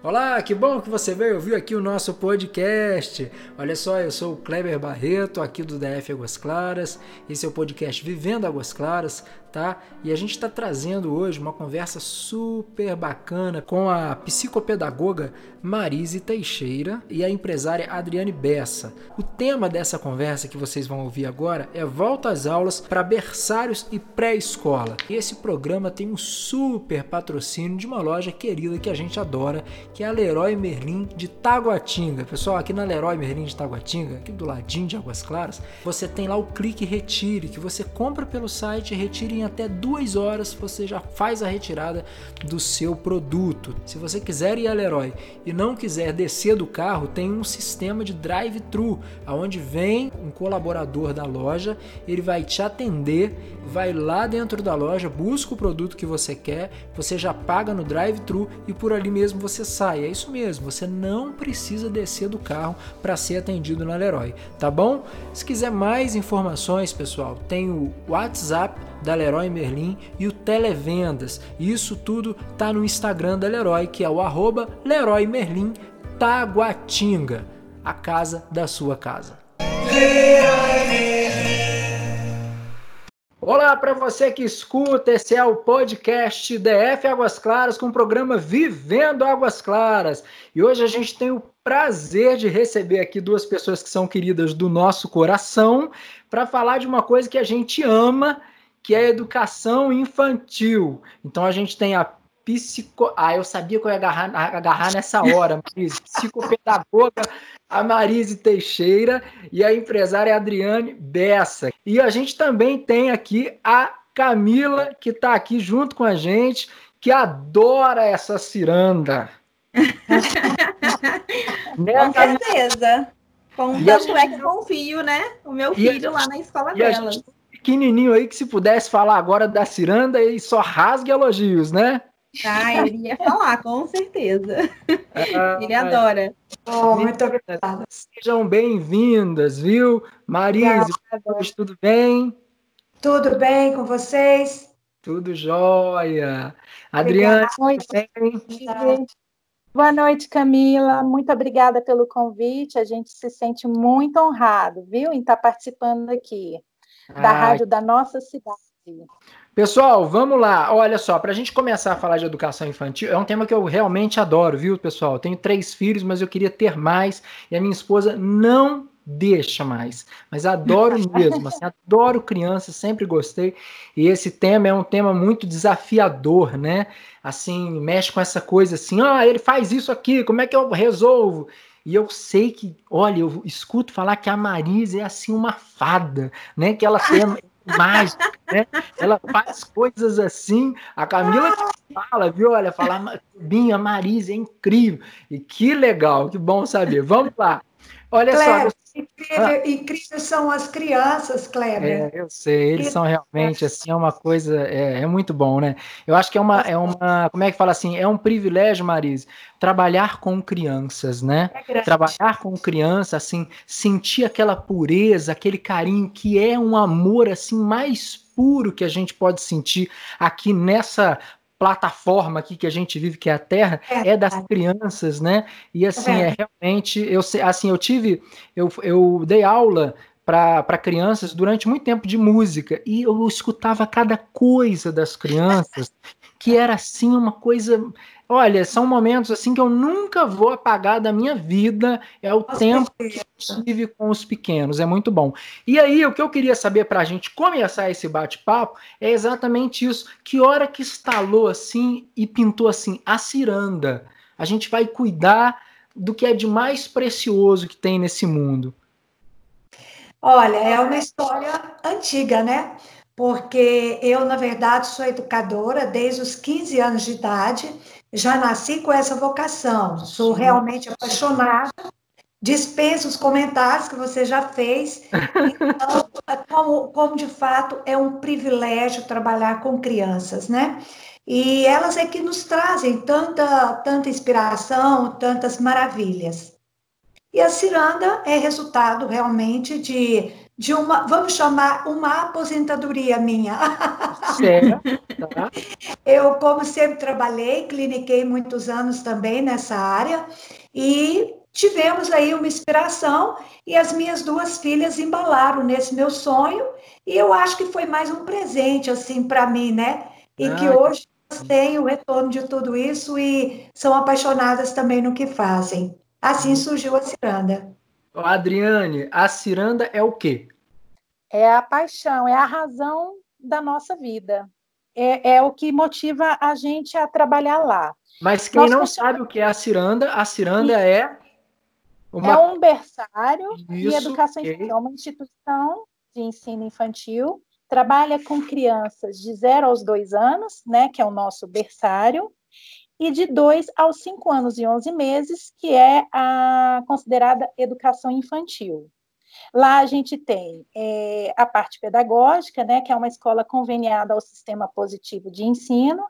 Olá, que bom que você veio ouvir aqui o nosso podcast. Olha só, eu sou o Kleber Barreto, aqui do DF Águas Claras. Esse é o podcast Vivendo Águas Claras tá? E a gente está trazendo hoje uma conversa super bacana com a psicopedagoga Marise Teixeira e a empresária Adriane Bessa. O tema dessa conversa que vocês vão ouvir agora é Volta às Aulas para Berçários e Pré-Escola. Esse programa tem um super patrocínio de uma loja querida que a gente adora, que é a Leroy Merlin de Taguatinga. Pessoal, aqui na Leroy Merlin de Taguatinga, aqui do ladinho de Águas Claras, você tem lá o Clique Retire, que você compra pelo site e retire em até duas horas você já faz a retirada do seu produto. Se você quiser ir a Leroy e não quiser descer do carro, tem um sistema de drive-thru, aonde vem um colaborador da loja, ele vai te atender, vai lá dentro da loja, busca o produto que você quer, você já paga no drive-thru e por ali mesmo você sai. É isso mesmo, você não precisa descer do carro para ser atendido na Leroy, tá bom? Se quiser mais informações, pessoal, tem o WhatsApp da Leroy Merlin e o Televendas. Isso tudo tá no Instagram da Leroy, que é o arroba Leroy Merlin Taguatinga, a casa da sua casa. Olá para você que escuta, esse é o podcast DF Águas Claras com o programa Vivendo Águas Claras. E hoje a gente tem o prazer de receber aqui duas pessoas que são queridas do nosso coração para falar de uma coisa que a gente ama que é educação infantil. Então a gente tem a psico. Ah, eu sabia que eu ia agarrar, agarrar nessa hora, Marise. Psicopedagoga, a Marise Teixeira e a empresária Adriane Bessa. E a gente também tem aqui a Camila, que está aqui junto com a gente, que adora essa ciranda. né, com certeza. Com tanto é que confio, né? O meu filho lá na escola delas pequenininho aí que se pudesse falar agora da ciranda e só rasgue elogios, né? Ah, ele ia falar, com certeza. Ah, ele adora. Oh, muito obrigada. Sejam bem-vindas, viu? Marise, tudo bem? Tudo bem com vocês? Tudo jóia. Adriana, Boa noite. Boa noite, Camila. Muito obrigada pelo convite. A gente se sente muito honrado, viu, em estar participando aqui da rádio da nossa cidade. Pessoal, vamos lá. Olha só, para a gente começar a falar de educação infantil, é um tema que eu realmente adoro, viu, pessoal? Eu tenho três filhos, mas eu queria ter mais e a minha esposa não deixa mais. Mas adoro mesmo, assim, adoro crianças, sempre gostei. E esse tema é um tema muito desafiador, né? Assim, mexe com essa coisa assim, ah, ele faz isso aqui, como é que eu resolvo? E eu sei que, olha, eu escuto falar que a Marisa é assim uma fada, né? Que ela tem mágica, né? Ela faz coisas assim. A Camila fala, viu? Olha, fala, Binha, Marisa é incrível. E que legal, que bom saber. Vamos lá. Olha Cléber, só. Incrível, ah. incrível são as crianças, Kleber. É, eu sei, eles são realmente assim, é uma coisa, é, é, muito bom, né? Eu acho que é uma, é uma, como é que fala assim, é um privilégio, Marise, trabalhar com crianças, né? É trabalhar com criança, assim, sentir aquela pureza, aquele carinho que é um amor assim mais puro que a gente pode sentir aqui nessa plataforma aqui que a gente vive, que é a Terra, é, é das crianças, né? E assim, é, é realmente, eu assim, eu tive, eu, eu dei aula para crianças durante muito tempo de música e eu escutava cada coisa das crianças que era assim uma coisa Olha, são momentos assim que eu nunca vou apagar da minha vida. É o Nossa, tempo que eu tive com os pequenos. É muito bom. E aí, o que eu queria saber para a gente começar esse bate-papo é exatamente isso. Que hora que estalou assim e pintou assim a ciranda? A gente vai cuidar do que é de mais precioso que tem nesse mundo. Olha, é uma história antiga, né? Porque eu, na verdade, sou educadora desde os 15 anos de idade já nasci com essa vocação, sou realmente apaixonada. Dispenso os comentários que você já fez. Então, como, como de fato é um privilégio trabalhar com crianças, né? E elas é que nos trazem tanta, tanta inspiração, tantas maravilhas. E a ciranda é resultado realmente de, de uma, vamos chamar, uma aposentadoria minha. Certo. Tá. Eu, como sempre, trabalhei, cliniquei muitos anos também nessa área e tivemos aí uma inspiração e as minhas duas filhas embalaram nesse meu sonho e eu acho que foi mais um presente assim para mim, né? E ah, que hoje elas têm o retorno de tudo isso e são apaixonadas também no que fazem. Assim uhum. surgiu a ciranda. Adriane, a ciranda é o quê? É a paixão, é a razão da nossa vida. É, é o que motiva a gente a trabalhar lá. Mas quem Nós não sabe o que é a ciranda, a ciranda é uma... É um berçário Isso, de educação okay. infantil, é uma instituição de ensino infantil, trabalha com crianças de 0 aos 2 anos, né, que é o nosso berçário, e de 2 aos 5 anos e 11 meses, que é a considerada educação infantil. Lá a gente tem é, a parte pedagógica, né, que é uma escola conveniada ao sistema positivo de ensino,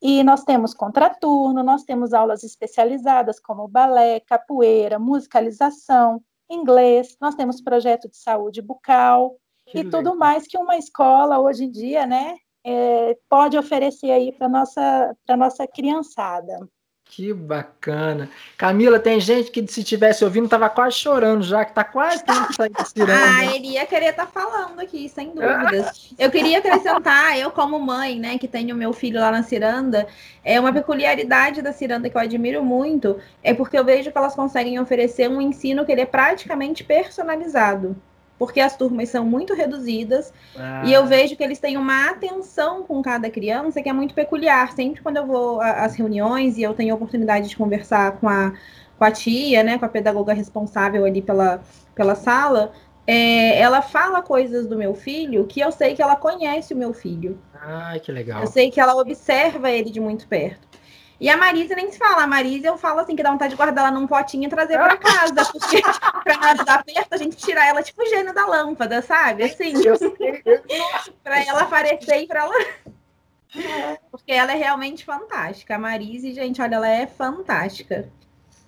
e nós temos contraturno, nós temos aulas especializadas como balé, capoeira, musicalização, inglês, nós temos projeto de saúde bucal que e legal. tudo mais que uma escola hoje em dia, né, é, pode oferecer aí para nossa para nossa criançada. Que bacana. Camila, tem gente que se tivesse ouvindo tava quase chorando já, que tá quase tendo que sair Ah, ele ia querer estar tá falando aqui, sem dúvidas. Eu queria acrescentar, eu como mãe, né, que tenho meu filho lá na Ciranda, é uma peculiaridade da Ciranda que eu admiro muito, é porque eu vejo que elas conseguem oferecer um ensino que ele é praticamente personalizado porque as turmas são muito reduzidas ah. e eu ah. vejo que eles têm uma atenção com cada criança que é muito peculiar. Sempre quando eu vou às reuniões e eu tenho a oportunidade de conversar com a, com a tia, né, com a pedagoga responsável ali pela, pela sala, é, ela fala coisas do meu filho que eu sei que ela conhece o meu filho. Ai, que legal. Eu sei que ela observa ele de muito perto. E a Marisa nem se fala. A Marisa, eu falo assim, que dá vontade de guardar ela num potinho e trazer para casa. Porque pra nada dar perto, a gente tirar ela tipo o gênio da lâmpada, sabe? Assim. para ela aparecer e para ela. Porque ela é realmente fantástica. A Marise, gente, olha, ela é fantástica.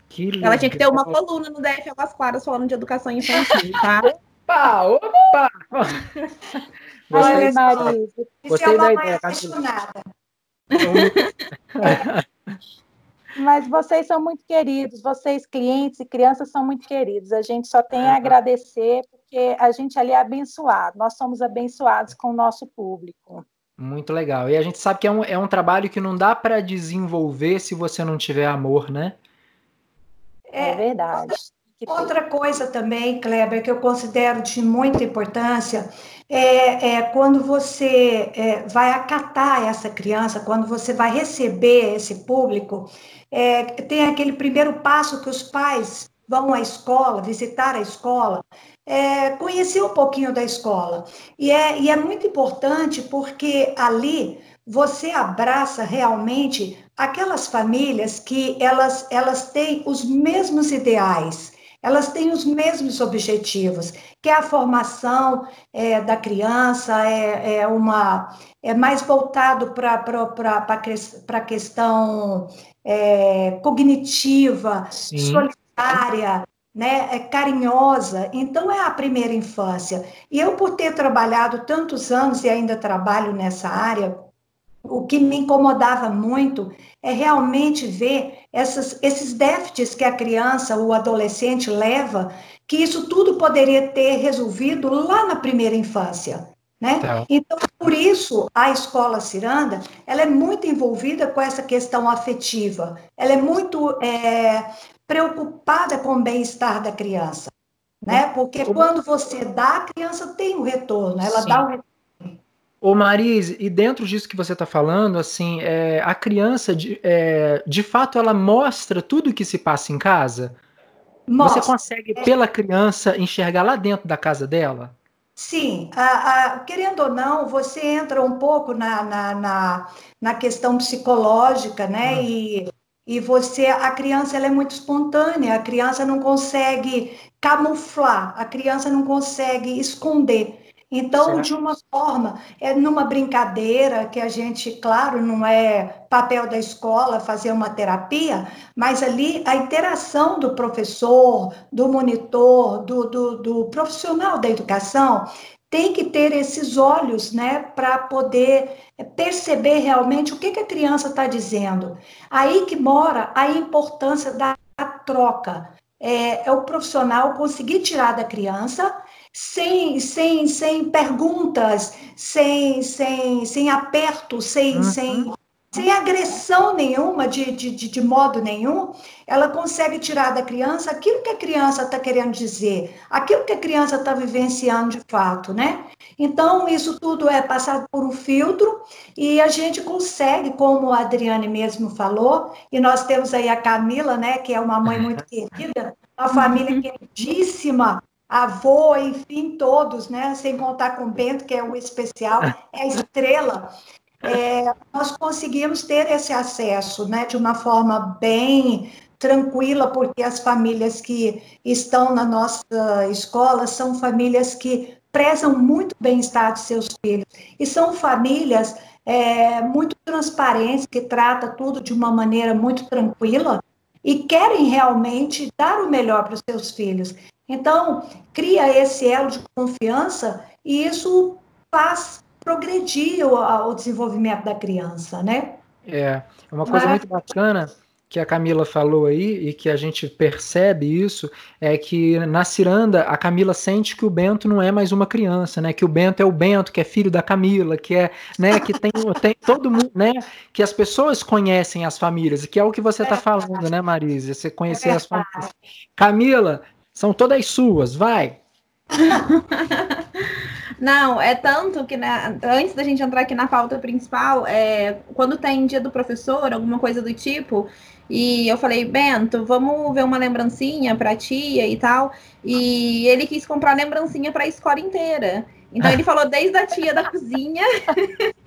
Que ela tinha que ter uma coluna no DF Águas Claras falando de educação infantil, tá? Opa, opa! Olha, Marise. Gostei é da ideia, Mas vocês são muito queridos, vocês, clientes e crianças, são muito queridos. A gente só tem a agradecer, porque a gente ali é abençoado, nós somos abençoados com o nosso público. Muito legal. E a gente sabe que é um, é um trabalho que não dá para desenvolver se você não tiver amor, né? É, é verdade. Outra coisa também, Kleber, que eu considero de muita importância é, é quando você é, vai acatar essa criança, quando você vai receber esse público, é, tem aquele primeiro passo que os pais vão à escola, visitar a escola, é, conhecer um pouquinho da escola. E é, e é muito importante porque ali você abraça realmente aquelas famílias que elas, elas têm os mesmos ideais elas têm os mesmos objetivos, que é a formação é, da criança, é, é, uma é mais voltado para a questão é, cognitiva, Sim. solitária, né, é carinhosa. Então é a primeira infância. E eu, por ter trabalhado tantos anos e ainda trabalho nessa área, o que me incomodava muito é realmente ver essas, esses déficits que a criança ou adolescente leva, que isso tudo poderia ter resolvido lá na primeira infância. Né? Tá. Então, por isso, a escola Ciranda, ela é muito envolvida com essa questão afetiva, ela é muito é, preocupada com o bem-estar da criança, né? Porque quando você dá, a criança tem o retorno, ela Sim. dá o retorno Ô Marise, e dentro disso que você está falando, assim, é, a criança, de, é, de fato, ela mostra tudo o que se passa em casa? Mostra. Você consegue, pela criança, enxergar lá dentro da casa dela? Sim, a, a, querendo ou não, você entra um pouco na, na, na, na questão psicológica, né? Uhum. E, e você, a criança, ela é muito espontânea, a criança não consegue camuflar, a criança não consegue esconder. Então, certo. de uma forma, é numa brincadeira que a gente, claro, não é papel da escola fazer uma terapia, mas ali a interação do professor, do monitor, do, do, do profissional da educação tem que ter esses olhos, né, para poder perceber realmente o que, que a criança está dizendo. Aí que mora a importância da troca. É, é o profissional conseguir tirar da criança sem, sem, sem perguntas, sem, sem, sem aperto, sem, uhum. sem, sem agressão nenhuma, de, de, de, modo nenhum, ela consegue tirar da criança aquilo que a criança está querendo dizer, aquilo que a criança está vivenciando de fato, né? Então, isso tudo é passado por um filtro e a gente consegue, como a Adriane mesmo falou, e nós temos aí a Camila, né, que é uma mãe muito querida, uma família uhum. queridíssima, avô, enfim, todos, né? Sem contar com o Bento, que é o especial, é a estrela. É, nós conseguimos ter esse acesso, né? De uma forma bem tranquila, porque as famílias que estão na nossa escola são famílias que prezam muito o bem-estar de seus filhos e são famílias é, muito transparentes que tratam tudo de uma maneira muito tranquila e querem realmente dar o melhor para os seus filhos. Então, cria esse elo de confiança e isso faz progredir o, o desenvolvimento da criança, né? É, é uma coisa Mas... muito bacana que a Camila falou aí e que a gente percebe isso é que na ciranda a Camila sente que o Bento não é mais uma criança, né? Que o Bento é o Bento, que é filho da Camila, que é, né? Que tem, tem todo mundo, né? Que as pessoas conhecem as famílias, que é o que você está falando, né, Marisa? Você conhecer é as famílias. Camila, são todas suas, vai. Não, é tanto que né, antes da gente entrar aqui na pauta principal, é, quando tem dia do professor, alguma coisa do tipo, e eu falei, Bento, vamos ver uma lembrancinha pra tia e tal. E ele quis comprar lembrancinha pra escola inteira. Então ele falou desde a tia da cozinha.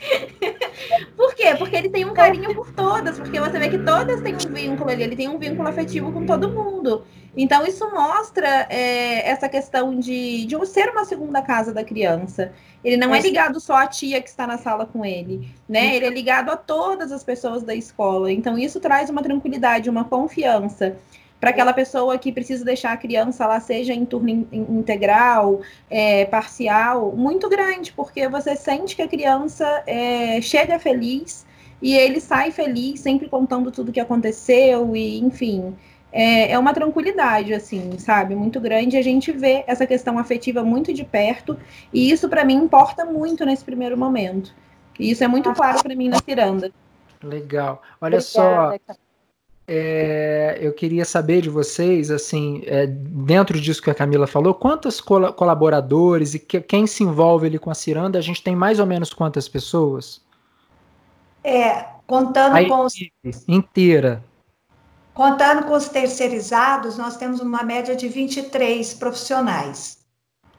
por quê? Porque ele tem um carinho por todas, porque você vê que todas têm um vínculo ali, ele tem um vínculo afetivo com todo mundo. Então isso mostra é, essa questão de, de ser uma segunda casa da criança. Ele não é ligado só à tia que está na sala com ele, né? Ele é ligado a todas as pessoas da escola. Então isso traz uma tranquilidade, uma confiança para aquela pessoa que precisa deixar a criança lá, seja em turno in, integral, é, parcial, muito grande, porque você sente que a criança é, chega feliz e ele sai feliz, sempre contando tudo que aconteceu, e enfim. É, é uma tranquilidade, assim, sabe? Muito grande. A gente vê essa questão afetiva muito de perto, e isso, para mim, importa muito nesse primeiro momento. E isso é muito claro para mim na ciranda. Legal. Olha Obrigada, só, é, eu queria saber de vocês, assim, é, dentro disso que a Camila falou, quantos col colaboradores e que, quem se envolve ali com a Ciranda, a gente tem mais ou menos quantas pessoas? É, contando a com os... inteira. Contando com os terceirizados, nós temos uma média de 23 profissionais.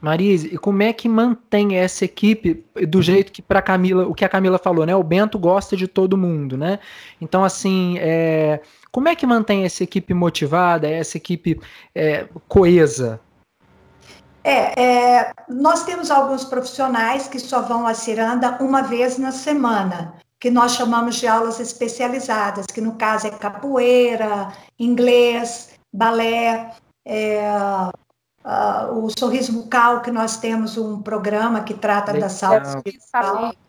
Marise, e como é que mantém essa equipe do jeito que para Camila, o que a Camila falou, né? O Bento gosta de todo mundo, né? Então, assim, é, como é que mantém essa equipe motivada, essa equipe é, coesa? É, é, nós temos alguns profissionais que só vão à ciranda uma vez na semana, que nós chamamos de aulas especializadas, que no caso é capoeira, inglês, balé, é, uh, o sorriso bucal, que nós temos um programa que trata Legal. da saúde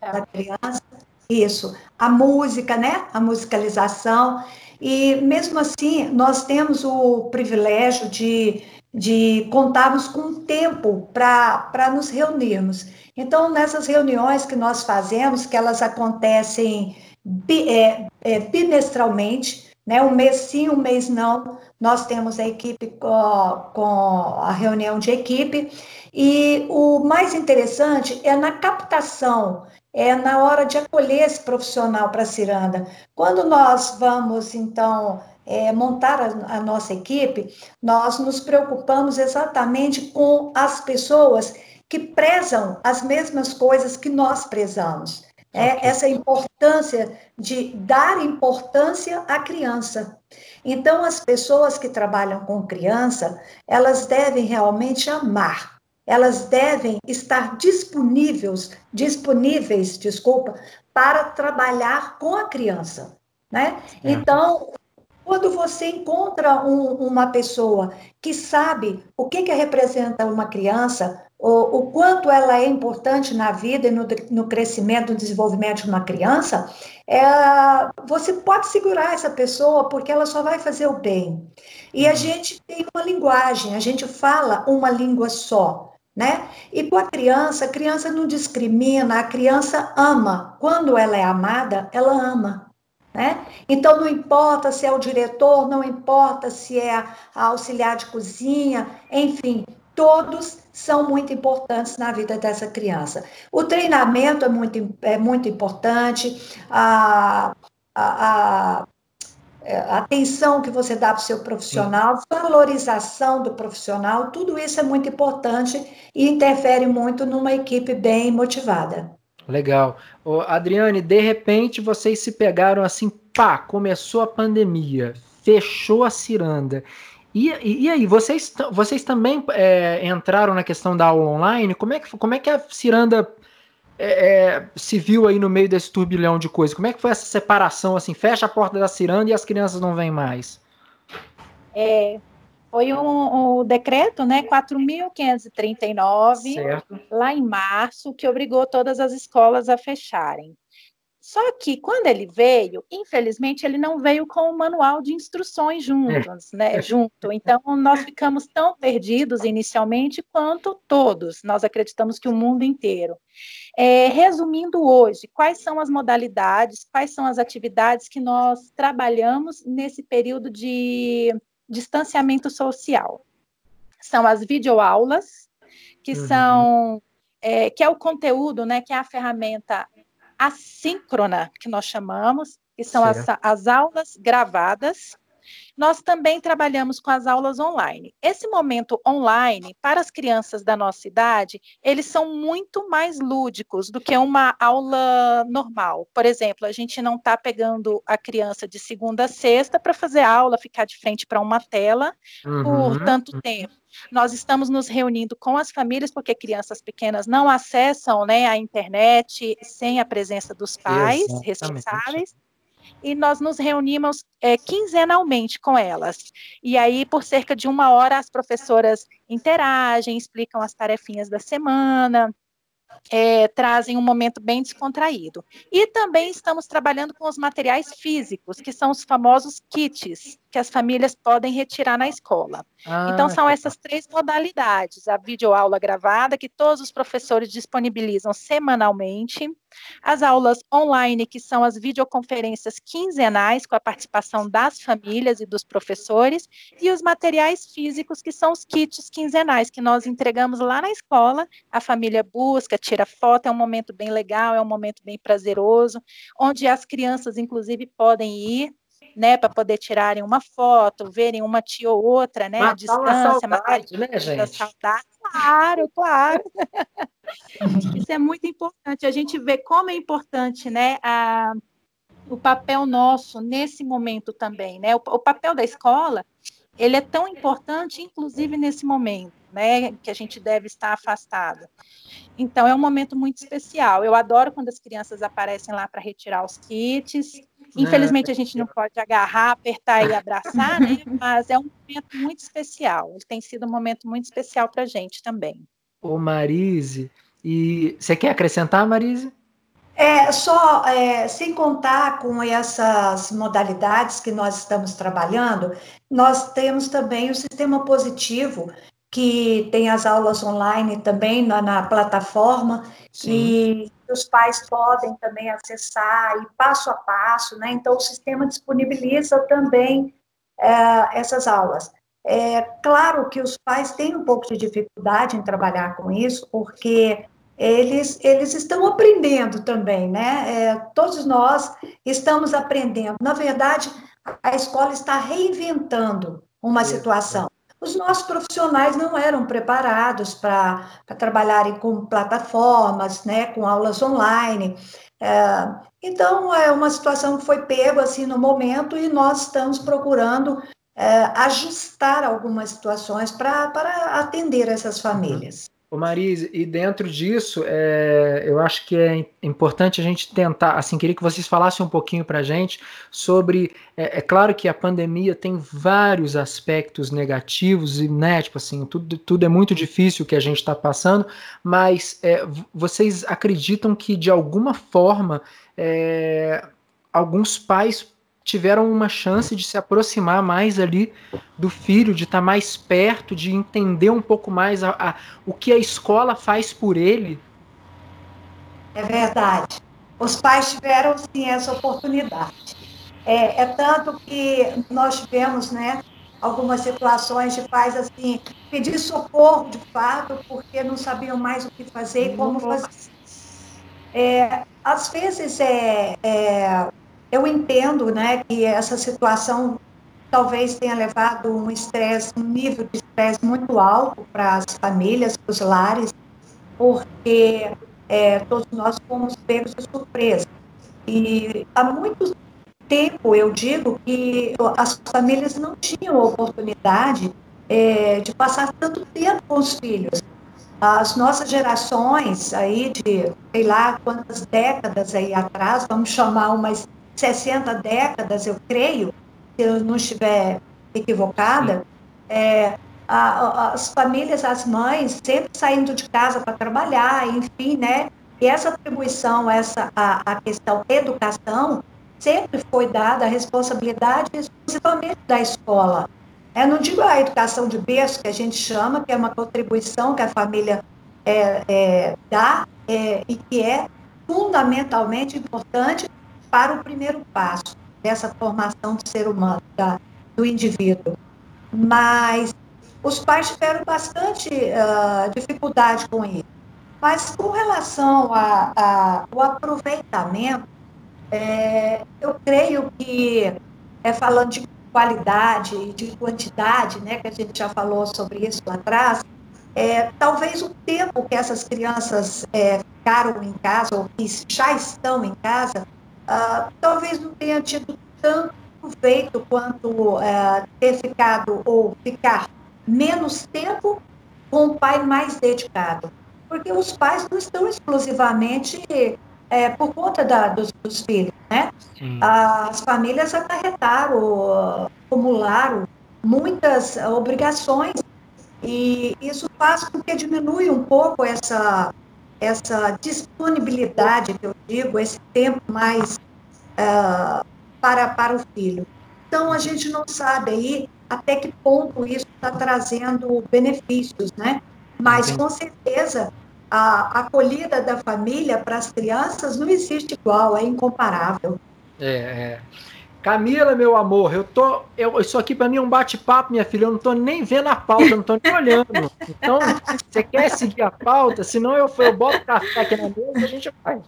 da criança. Isso. A música, né? A musicalização. E mesmo assim, nós temos o privilégio de, de contarmos com tempo para nos reunirmos. Então, nessas reuniões que nós fazemos, que elas acontecem bi, é, é, bimestralmente, né? Um mês sim, um mês não. Nós temos a equipe com, com a reunião de equipe. E o mais interessante é na captação é na hora de acolher esse profissional para a ciranda. Quando nós vamos, então, é, montar a, a, nossa equipe, nós nos preocupamos exatamente com as pessoas que prezam as mesmas coisas que nós prezamos. É, essa importância de dar importância à criança. Então, as pessoas que trabalham com criança, elas devem realmente amar elas devem estar disponíveis, disponíveis, desculpa, para trabalhar com a criança, né? É. Então, quando você encontra um, uma pessoa que sabe o que, que representa uma criança, o, o quanto ela é importante na vida e no, no crescimento, no desenvolvimento de uma criança, é, você pode segurar essa pessoa porque ela só vai fazer o bem. E a uhum. gente tem uma linguagem, a gente fala uma língua só. Né? E com a criança, a criança não discrimina, a criança ama. Quando ela é amada, ela ama. Né? Então, não importa se é o diretor, não importa se é a auxiliar de cozinha, enfim, todos são muito importantes na vida dessa criança. O treinamento é muito, é muito importante, a, a, a, a atenção que você dá para o seu profissional, valorização do profissional, tudo isso é muito importante e interfere muito numa equipe bem motivada. Legal. Ô, Adriane, de repente vocês se pegaram assim, pá, começou a pandemia, fechou a ciranda. E, e, e aí, vocês, vocês também é, entraram na questão da aula online? Como é que, como é que a ciranda é, é, se viu aí no meio desse turbilhão de coisas? Como é que foi essa separação, assim, fecha a porta da ciranda e as crianças não vêm mais? É, foi um, um decreto, né, 4.539, lá em março, que obrigou todas as escolas a fecharem. Só que quando ele veio, infelizmente, ele não veio com o manual de instruções juntos, é. né? Junto. Então, nós ficamos tão perdidos inicialmente quanto todos. Nós acreditamos que o mundo inteiro. É, resumindo hoje, quais são as modalidades, quais são as atividades que nós trabalhamos nesse período de distanciamento social. São as videoaulas, que uhum. são é, que é o conteúdo, né, que é a ferramenta assíncrona que nós chamamos, que são as, as aulas gravadas nós também trabalhamos com as aulas online. Esse momento online, para as crianças da nossa idade, eles são muito mais lúdicos do que uma aula normal. Por exemplo, a gente não está pegando a criança de segunda a sexta para fazer aula, ficar de frente para uma tela uhum. por tanto tempo. Nós estamos nos reunindo com as famílias, porque crianças pequenas não acessam né, a internet sem a presença dos pais Exatamente. responsáveis e nós nos reunimos é, quinzenalmente com elas. E aí, por cerca de uma hora, as professoras interagem, explicam as tarefinhas da semana, é, trazem um momento bem descontraído. E também estamos trabalhando com os materiais físicos, que são os famosos kits, que as famílias podem retirar na escola. Ah, então, são essas três modalidades: a videoaula gravada, que todos os professores disponibilizam semanalmente, as aulas online, que são as videoconferências quinzenais, com a participação das famílias e dos professores, e os materiais físicos, que são os kits quinzenais, que nós entregamos lá na escola, a família busca, tira foto, é um momento bem legal, é um momento bem prazeroso, onde as crianças, inclusive, podem ir né, para poder tirarem uma foto, verem uma tia ou outra, né, Matar a distância, saudade, né, gente? Saudade. Claro, claro. Isso é muito importante. A gente vê como é importante, né, a, o papel nosso nesse momento também, né? O, o papel da escola, ele é tão importante, inclusive nesse momento, né, que a gente deve estar afastado. Então, é um momento muito especial. Eu adoro quando as crianças aparecem lá para retirar os kits. Infelizmente, a gente não pode agarrar, apertar e abraçar, né? Mas é um momento muito especial. Ele tem sido um momento muito especial para a gente também. Ô, Marise, e você quer acrescentar, Marise? É, só, é, sem contar com essas modalidades que nós estamos trabalhando, nós temos também o sistema positivo, que tem as aulas online também na, na plataforma, Sim. e os pais podem também acessar e passo a passo, né? Então, o sistema disponibiliza também é, essas aulas. É claro que os pais têm um pouco de dificuldade em trabalhar com isso, porque eles, eles estão aprendendo também, né? É, todos nós estamos aprendendo. Na verdade, a escola está reinventando uma situação os nossos profissionais não eram preparados para trabalharem com plataformas, né, com aulas online. É, então, é uma situação que foi pego assim no momento e nós estamos procurando é, ajustar algumas situações para atender essas famílias. Ô Marise, e dentro disso, é, eu acho que é importante a gente tentar, assim, queria que vocês falassem um pouquinho para a gente sobre, é, é, claro que a pandemia tem vários aspectos negativos e, né, tipo assim, tudo, tudo é muito difícil que a gente está passando, mas é, vocês acreditam que de alguma forma é, alguns pais tiveram uma chance de se aproximar mais ali do filho, de estar tá mais perto, de entender um pouco mais a, a, o que a escola faz por ele. É verdade. Os pais tiveram sim essa oportunidade. É, é tanto que nós tivemos, né, algumas situações de pais assim pedir socorro de fato porque não sabiam mais o que fazer e como fazer. É, às vezes é, é eu entendo né, que essa situação talvez tenha levado um estresse, um nível de estresse muito alto para as famílias, para os lares, porque é, todos nós fomos pegos de surpresa. E há muito tempo eu digo que as famílias não tinham oportunidade é, de passar tanto tempo com os filhos. As nossas gerações aí de, sei lá, quantas décadas aí atrás, vamos chamar umas 60 décadas, eu creio, se eu não estiver equivocada, é, a, as famílias, as mães, sempre saindo de casa para trabalhar, enfim, né? E essa atribuição, essa a, a questão educação, sempre foi dada a responsabilidade exclusivamente da escola. É, não digo a educação de berço, que a gente chama, que é uma contribuição que a família é, é, dá é, e que é fundamentalmente importante para o primeiro passo dessa formação do ser humano, da, do indivíduo. Mas os pais tiveram bastante uh, dificuldade com isso. Mas com relação ao aproveitamento, é, eu creio que, é, falando de qualidade e de quantidade, né, que a gente já falou sobre isso lá atrás, é, talvez o tempo que essas crianças é, ficaram em casa, ou que já estão em casa, uh, talvez não tenha tido tanto feito quanto uh, ter ficado ou ficar menos tempo com o pai mais dedicado. Porque os pais não estão exclusivamente é, por conta da, dos, dos, filhos, né? Sim. As famílias acarretaram, acumularam muitas obrigações e isso faz com que diminui um pouco essa essa disponibilidade que eu digo, esse tempo mais uh, para, para o filho. Então, a gente não sabe aí até que ponto isso está trazendo benefícios, né? Mas, com certeza, a acolhida da família para as crianças não existe igual, é incomparável. É, é. Camila, meu amor, eu tô. Eu, isso aqui para mim é um bate-papo, minha filha. Eu não tô nem vendo a pauta, não tô nem olhando. Então, você quer seguir a pauta? Senão eu, eu boto café aqui na mesa a gente vai.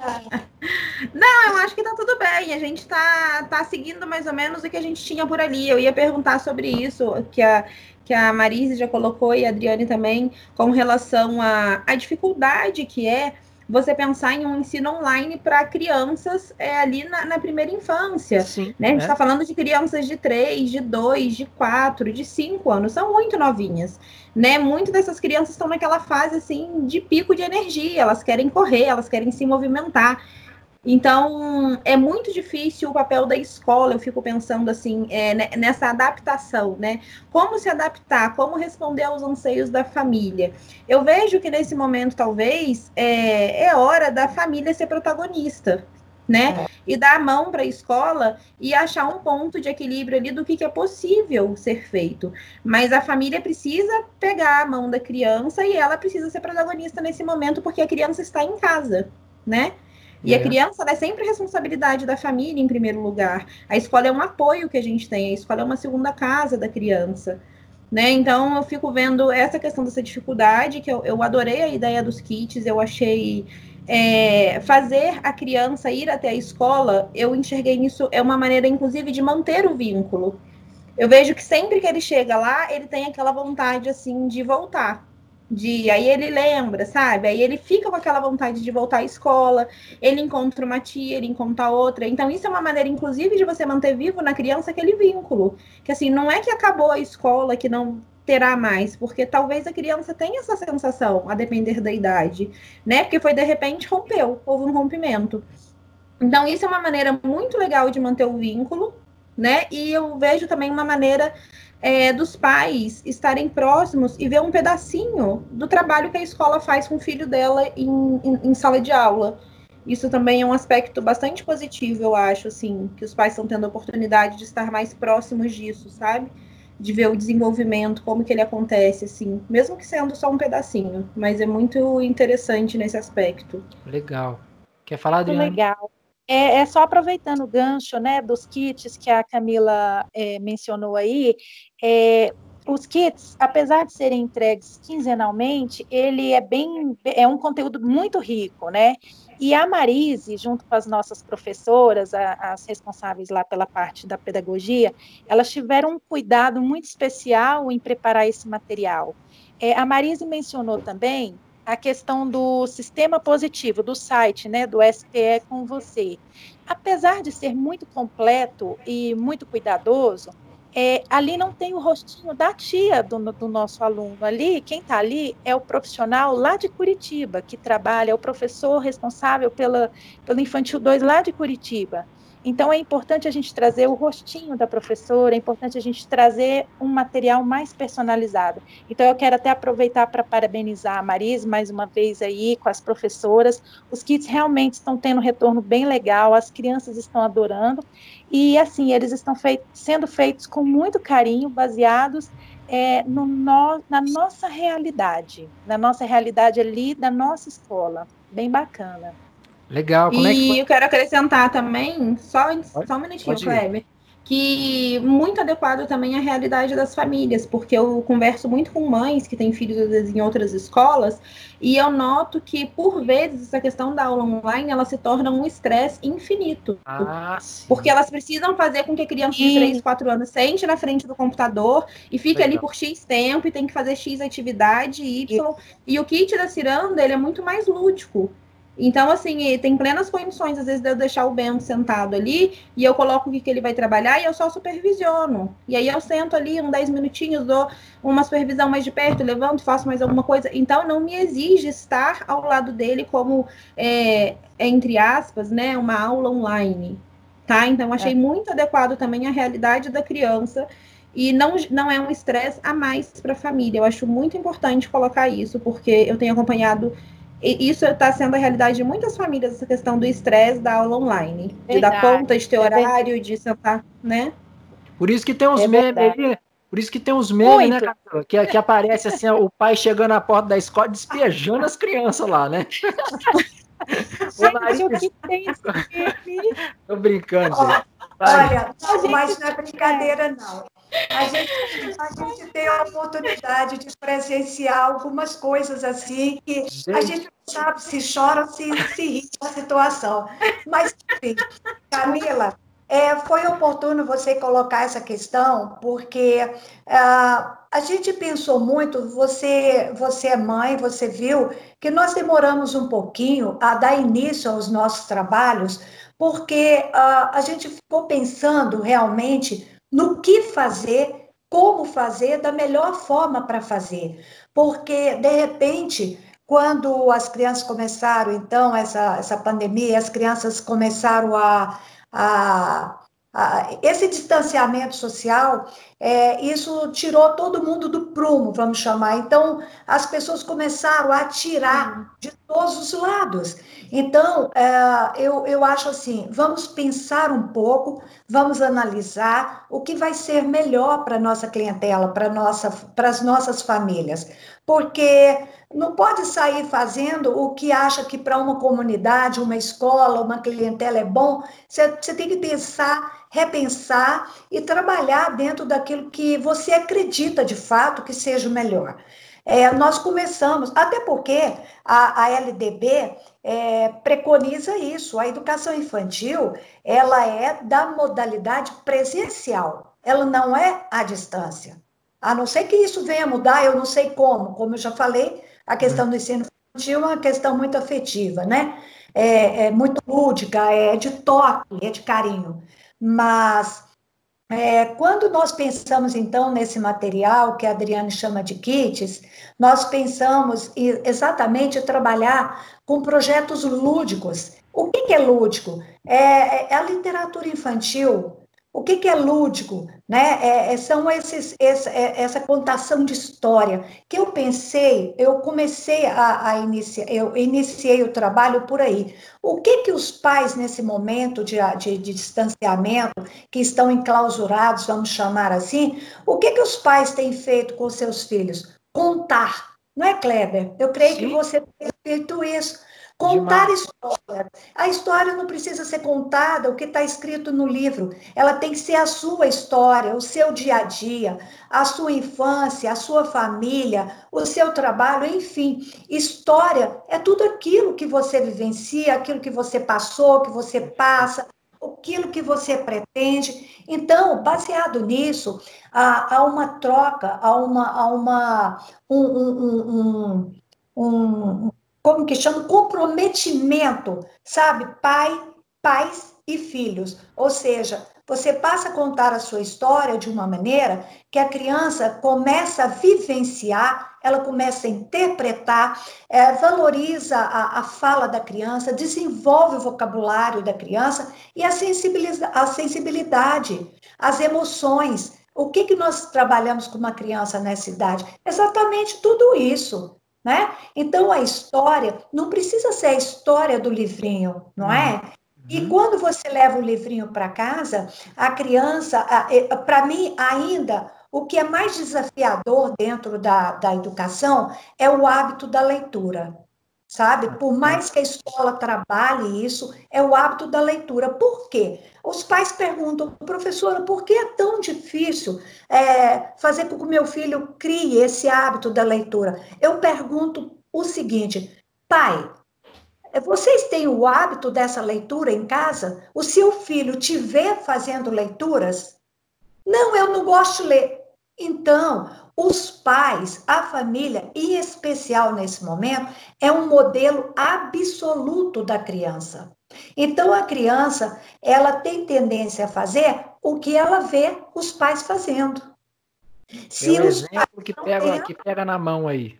Não, eu acho que tá tudo bem. A gente tá, tá seguindo mais ou menos o que a gente tinha por ali. Eu ia perguntar sobre isso, que a, que a Marise já colocou e a Adriane também, com relação à dificuldade que é você pensar em um ensino online para crianças é, ali na, na, primeira infância. Sim, né? A gente está é. falando de crianças de 3, de 2, de 4, de 5 anos, são muito novinhas. Né? Muitas dessas crianças estão naquela fase assim de pico de energia, elas querem correr, elas querem se movimentar. Então, é muito difícil o papel da escola, eu fico pensando assim, é, né, nessa adaptação, né? Como se adaptar, como responder aos anseios da família. Eu vejo que nesse momento, talvez, é, é hora da família ser protagonista, né? É. E dar a mão para a escola e achar um ponto de equilíbrio ali do que, que, é possível ser feito. Mas a família precisa pegar a mão da criança e ela precisa ser protagonista nesse momento, porque a criança está em casa, né? E é. a criança é sempre responsabilidade da família em primeiro lugar. A escola é um apoio que a gente tem, a escola é uma segunda casa da criança. Né? Então eu fico vendo essa questão dessa dificuldade, que eu, eu adorei a ideia dos kits, eu achei é, fazer a criança ir até a escola, eu enxerguei nisso, é uma maneira, inclusive, de manter o vínculo. Eu vejo que sempre que ele chega lá, ele tem aquela vontade assim de voltar de aí ele lembra, sabe? Aí ele fica com aquela vontade de voltar à escola, ele encontra uma tia, ele encontra outra. Então isso é uma maneira inclusive de você manter vivo na criança aquele vínculo, que assim, não é que acabou a escola, que não terá mais, porque talvez a criança tenha essa sensação, a depender da idade, né? Porque foi de repente rompeu, houve um rompimento. Então, isso é uma maneira muito legal de manter o vínculo, né? E eu vejo também uma maneira é, dos pais estarem próximos e ver um pedacinho do trabalho que a escola faz com o filho dela em, em, em sala de aula. Isso também é um aspecto bastante positivo, eu acho, assim, que os pais estão tendo a oportunidade de estar mais próximos disso, sabe? De ver o desenvolvimento, como que ele acontece, assim, mesmo que sendo só um pedacinho, mas é muito interessante nesse aspecto. Legal. Quer falar, Adriana? Legal. É, é, só aproveitando o gancho né, dos kits que a Camila é, mencionou aí, é, os kits, apesar de serem entregues quinzenalmente, ele é bem é um conteúdo muito rico, né? E a Marise, junto com as nossas professoras, a, as responsáveis lá pela parte da pedagogia, elas tiveram um cuidado muito especial em preparar esse material. É, a Marise mencionou também a questão do sistema positivo do site, né, do SPE com você. Apesar de ser muito completo e muito cuidadoso, é, ali não tem o rostinho da tia do, do nosso aluno. Ali, quem está ali é o profissional lá de Curitiba, que trabalha, é o professor responsável pela, pelo Infantil 2 lá de Curitiba. Então, é importante a gente trazer o rostinho da professora, é importante a gente trazer um material mais personalizado. Então, eu quero até aproveitar para parabenizar a Maris mais uma vez aí com as professoras. Os kits realmente estão tendo um retorno bem legal, as crianças estão adorando. E, assim, eles estão sendo feitos com muito carinho, baseados é, no, no, na nossa realidade, na nossa realidade ali da nossa escola. Bem bacana. Legal. Como e é que eu quero acrescentar também, só, só um minutinho, Kleber, que muito adequado também à realidade das famílias, porque eu converso muito com mães que têm filhos às vezes, em outras escolas, e eu noto que, por vezes, essa questão da aula online, ela se torna um estresse infinito. Ah, porque elas precisam fazer com que a criança de 3, 4 anos sente na frente do computador e fique Legal. ali por X tempo e tem que fazer X atividade, Y. E, e o kit da Ciranda, ele é muito mais lúdico. Então, assim, tem plenas condições, às vezes, de eu deixar o Bento sentado ali e eu coloco o que, que ele vai trabalhar e eu só supervisiono. E aí eu sento ali uns 10 minutinhos, dou uma supervisão mais de perto, levanto, faço mais alguma coisa. Então, não me exige estar ao lado dele como, é, entre aspas, né, uma aula online. Tá? Então, achei é. muito adequado também a realidade da criança e não, não é um estresse a mais para a família. Eu acho muito importante colocar isso, porque eu tenho acompanhado e isso está sendo a realidade de muitas famílias, essa questão do estresse da aula online. Verdade, de dar conta, de ter é horário, verdade. de sentar, né? Por isso que tem uns é memes aí, por isso que tem uns memes, né, Camila? Que, que aparece assim, o pai chegando na porta da escola, despejando as crianças lá, né? Gente, o que tem esse meme? Tô brincando, gente. Olha, mas não é brincadeira, não. A gente, a gente tem a oportunidade de presenciar algumas coisas assim que a gente não sabe se chora ou se, se ri da situação. Mas, enfim, Camila, é, foi oportuno você colocar essa questão, porque uh, a gente pensou muito, você, você é mãe, você viu que nós demoramos um pouquinho a dar início aos nossos trabalhos, porque uh, a gente ficou pensando realmente no que fazer, como fazer, da melhor forma para fazer. Porque, de repente, quando as crianças começaram, então, essa, essa pandemia, as crianças começaram a, a, a esse distanciamento social, é, isso tirou todo mundo do prumo, vamos chamar. Então, as pessoas começaram a atirar de todos os lados. Então, é, eu, eu acho assim: vamos pensar um pouco, vamos analisar o que vai ser melhor para a nossa clientela, para nossa, as nossas famílias. Porque não pode sair fazendo o que acha que para uma comunidade, uma escola, uma clientela é bom. Você, você tem que pensar repensar e trabalhar dentro daquilo que você acredita de fato que seja o melhor. É, nós começamos, até porque a, a LDB é, preconiza isso, a educação infantil, ela é da modalidade presencial, ela não é à distância. A não ser que isso venha mudar, eu não sei como, como eu já falei, a questão do ensino infantil é uma questão muito afetiva, né? É, é muito lúdica, é de toque, é de carinho mas É, quando nós pensamos, então, nesse material que a Adriane chama de kits, nós pensamos exatamente trabalhar com projetos lúdicos. O que, que é lúdico? É, é a literatura infantil, o que, que é lúdico? Né? É, é são esses, essa, é, essa contação de história que eu pensei, eu comecei a, a iniciar, eu iniciei o trabalho por aí. O que que os pais nesse momento de, de, de distanciamento, que estão enclausurados, vamos chamar assim, o que que os pais têm feito com seus filhos? Contar, não é, Kleber? Eu creio Sim. que você tem feito isso. Contar história. A história não precisa ser contada, o que está escrito no livro. Ela tem que ser a sua história, o seu dia a dia, a sua infância, a sua família, o seu trabalho, enfim. História é tudo aquilo que você vivencia, aquilo que você passou, que você passa, aquilo que você pretende. Então, baseado nisso, há, há uma troca, há uma, há uma um, um, um, um como que chama, comprometimento, sabe? Pai, pais e filhos. Ou seja, você passa a contar a sua história de uma maneira que a criança começa a vivenciar, ela começa a interpretar, é, valoriza a, a, fala da criança, desenvolve o vocabulário da criança e a, a sensibilidade, as emoções. O que, que nós trabalhamos com uma criança nessa idade? Exatamente tudo isso. Né? Então a história não precisa ser a história do livrinho, não é? Uhum. E quando você leva o livrinho para casa, a criança, para mim ainda, o que é mais desafiador dentro da, da educação é o hábito da leitura sabe? Por mais que a escola trabalhe isso, é o hábito da leitura. Por quê? Os pais perguntam, professora, por que é tão difícil é, fazer com que o meu filho crie esse hábito da leitura? Eu pergunto o seguinte, pai, vocês têm o hábito dessa leitura em casa? O seu filho te vê fazendo leituras? Não, eu não gosto de ler. Então, os pais, a família, em especial nesse momento, é um modelo absoluto da criança. Então a criança, ela tem tendência a fazer o que ela vê os pais fazendo. Se é o exemplo que pega, que pega na mão aí.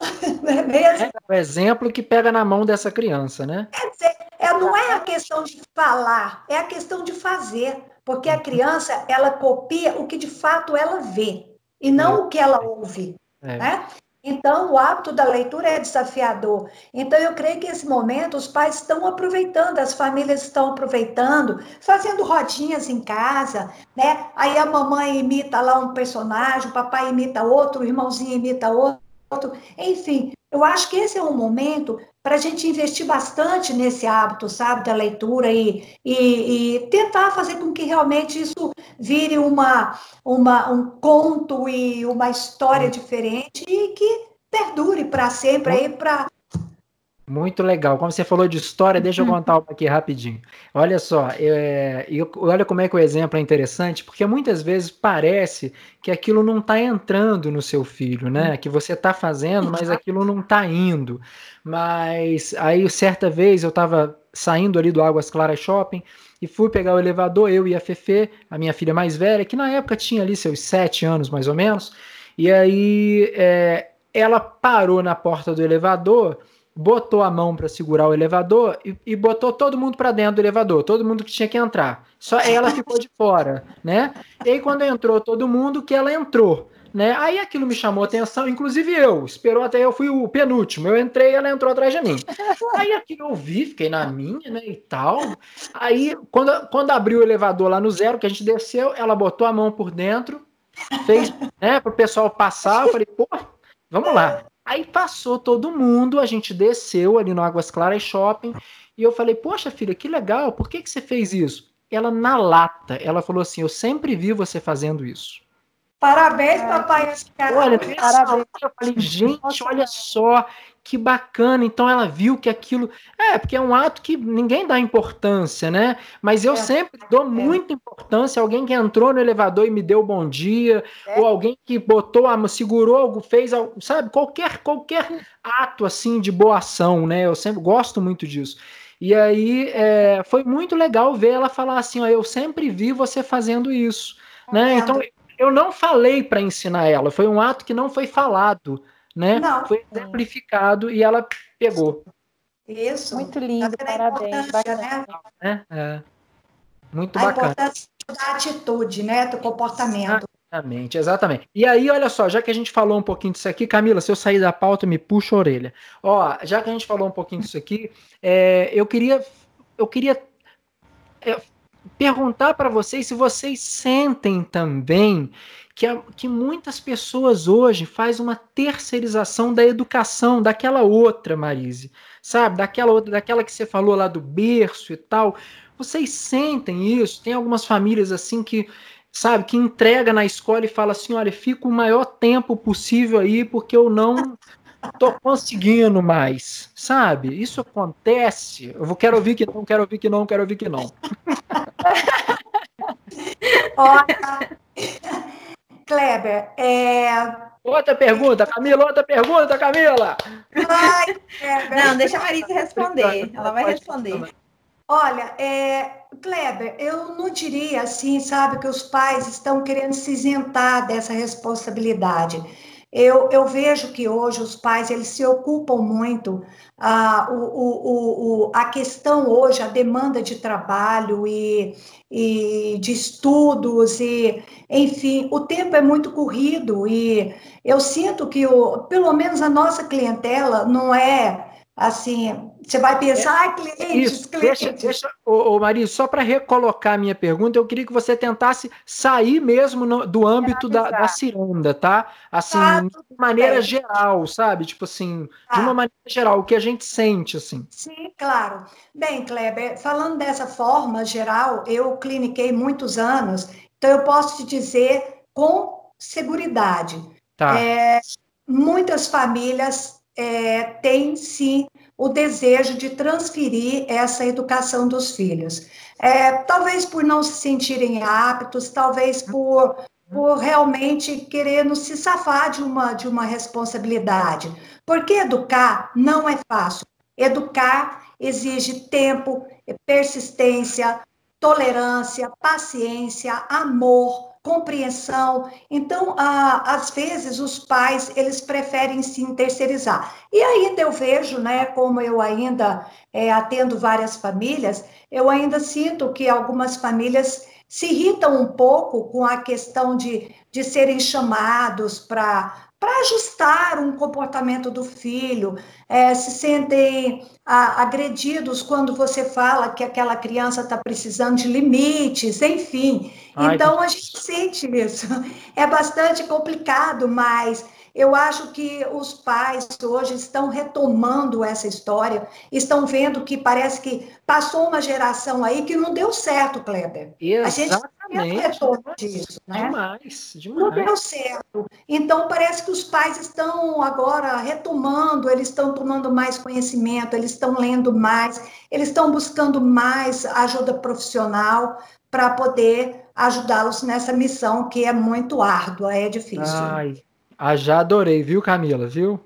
Não é mesmo? É o exemplo que pega na mão dessa criança, né? Quer dizer, é, não é a questão de falar, é a questão de fazer. Porque a criança, ela copia o que de fato ela vê e não é. o que ela ouve. É. Né? Então, o hábito da leitura é desafiador. Então, eu creio que esse momento os pais estão aproveitando, as famílias estão aproveitando, fazendo rodinhas em casa, né? Aí a mamãe imita lá um personagem, o papai imita outro, o irmãozinho imita outro. Enfim, eu acho que esse é um momento para a gente investir bastante nesse hábito, sabe, da leitura e, e, e, tentar fazer com que realmente isso vire uma, uma, um conto e uma história diferente e que perdure para sempre aí para muito legal. Como você falou de história, deixa eu uhum. contar uma aqui rapidinho. Olha só, é, eu, olha como é que o exemplo é interessante, porque muitas vezes parece que aquilo não está entrando no seu filho, né? Uhum. Que você está fazendo, mas aquilo não está indo. Mas aí, certa vez, eu estava saindo ali do Águas Claras Shopping e fui pegar o elevador, eu e a Fefe, a minha filha mais velha, que na época tinha ali seus sete anos mais ou menos, e aí é, ela parou na porta do elevador botou a mão para segurar o elevador e, e botou todo mundo para dentro do elevador, todo mundo que tinha que entrar. Só ela ficou de fora, né? E aí quando entrou todo mundo, que ela entrou, né? Aí aquilo me chamou atenção, inclusive eu, esperou até eu fui o penúltimo, eu entrei, ela entrou atrás de mim. Aí aquilo eu vi, fiquei na minha, né, e tal. Aí quando, quando abriu o elevador lá no zero, que a gente desceu, ela botou a mão por dentro, fez, né, pro pessoal passar, eu falei, pô, vamos lá. Aí passou todo mundo, a gente desceu ali no Águas Claras Shopping e eu falei: Poxa, filha, que legal, por que, que você fez isso? Ela, na lata, ela falou assim: Eu sempre vi você fazendo isso. Parabéns, papai. Olha, parabéns. Eu falei, gente, olha só que bacana. Então ela viu que aquilo. É, porque é um ato que ninguém dá importância, né? Mas eu é. sempre dou é. muita importância. Alguém que entrou no elevador e me deu bom dia, é. ou alguém que botou, a, segurou algo, fez, sabe? Qualquer, qualquer ato assim de boa ação, né? Eu sempre gosto muito disso. E aí é, foi muito legal ver ela falar assim: ó, eu sempre vi você fazendo isso. Né? Então eu não falei para ensinar ela, foi um ato que não foi falado, né? Não. Foi exemplificado e ela pegou. Isso. Muito lindo, parabéns. Né? É, é. Muito a bacana. importância da atitude, né? Do comportamento. Exatamente, exatamente. E aí, olha só, já que a gente falou um pouquinho disso aqui, Camila, se eu sair da pauta, me puxa a orelha. Ó, já que a gente falou um pouquinho disso aqui, é, eu queria, eu queria é, perguntar para vocês se vocês sentem também que, a, que muitas pessoas hoje faz uma terceirização da educação daquela outra, Marise, sabe? Daquela outra, daquela que você falou lá do berço e tal. Vocês sentem isso? Tem algumas famílias assim que sabe, que entrega na escola e fala assim, olha, fica o maior tempo possível aí porque eu não tô conseguindo mais, sabe? Isso acontece. Eu quero ouvir que não, quero ouvir que não, quero ouvir que não. Olha, Kleber, é... Outra pergunta, Camila, outra pergunta, Camila. Ai, Não, deixa a Marisa responder. Ela vai responder. Olha, é, Kleber, eu não diria assim, sabe, que os pais estão querendo se isentar dessa responsabilidade. Eu, eu vejo que hoje os pais eles se ocupam muito ah, o, o, o, a questão hoje, a demanda de trabalho e, e de estudos, e enfim, o tempo é muito corrido e eu sinto que o, pelo menos a nossa clientela não é assim, você vai pensar, ah, clientes, Isso, clientes. Deixa, deixa ô, ô Maria, só para recolocar a minha pergunta, eu queria que você tentasse sair mesmo no, do âmbito da, da ciranda, tá? Assim, ah, de maneira bem. geral, sabe? Tipo assim, ah. de uma maneira geral, o que a gente sente, assim. Sim, claro. Bem, Kleber, falando dessa forma geral, eu cliniquei muitos anos, então eu posso te dizer com segurança. Tá. É, muitas famílias é, têm sim o desejo de transferir essa educação dos filhos. É, talvez por não se sentirem aptos, talvez por, por realmente querendo se safar de uma, de uma responsabilidade. Porque educar não é fácil. Educar exige tempo, persistência, tolerância, paciência, amor, compreensão. Então, ah, às vezes, os pais, eles preferem se terceirizar. E ainda eu vejo, né, como eu ainda é, atendo várias famílias, eu ainda sinto que algumas famílias se irritam um pouco com a questão de, de serem chamados para para ajustar um comportamento do filho, é, se sentem a, agredidos quando você fala que aquela criança está precisando de limites, enfim. Ai, então a gente sente isso. É bastante complicado, mas eu acho que os pais hoje estão retomando essa história, estão vendo que parece que passou uma geração aí que não deu certo, Kleber. Exatamente. A gente retorno disso, né? Demais, demais. Não deu certo. Então parece que os pais estão agora retomando, eles estão tomando mais conhecimento, eles estão lendo mais, eles estão buscando mais ajuda profissional para poder ajudá-los nessa missão que é muito árdua, é difícil. Ai, ah, já adorei, viu, Camila, viu?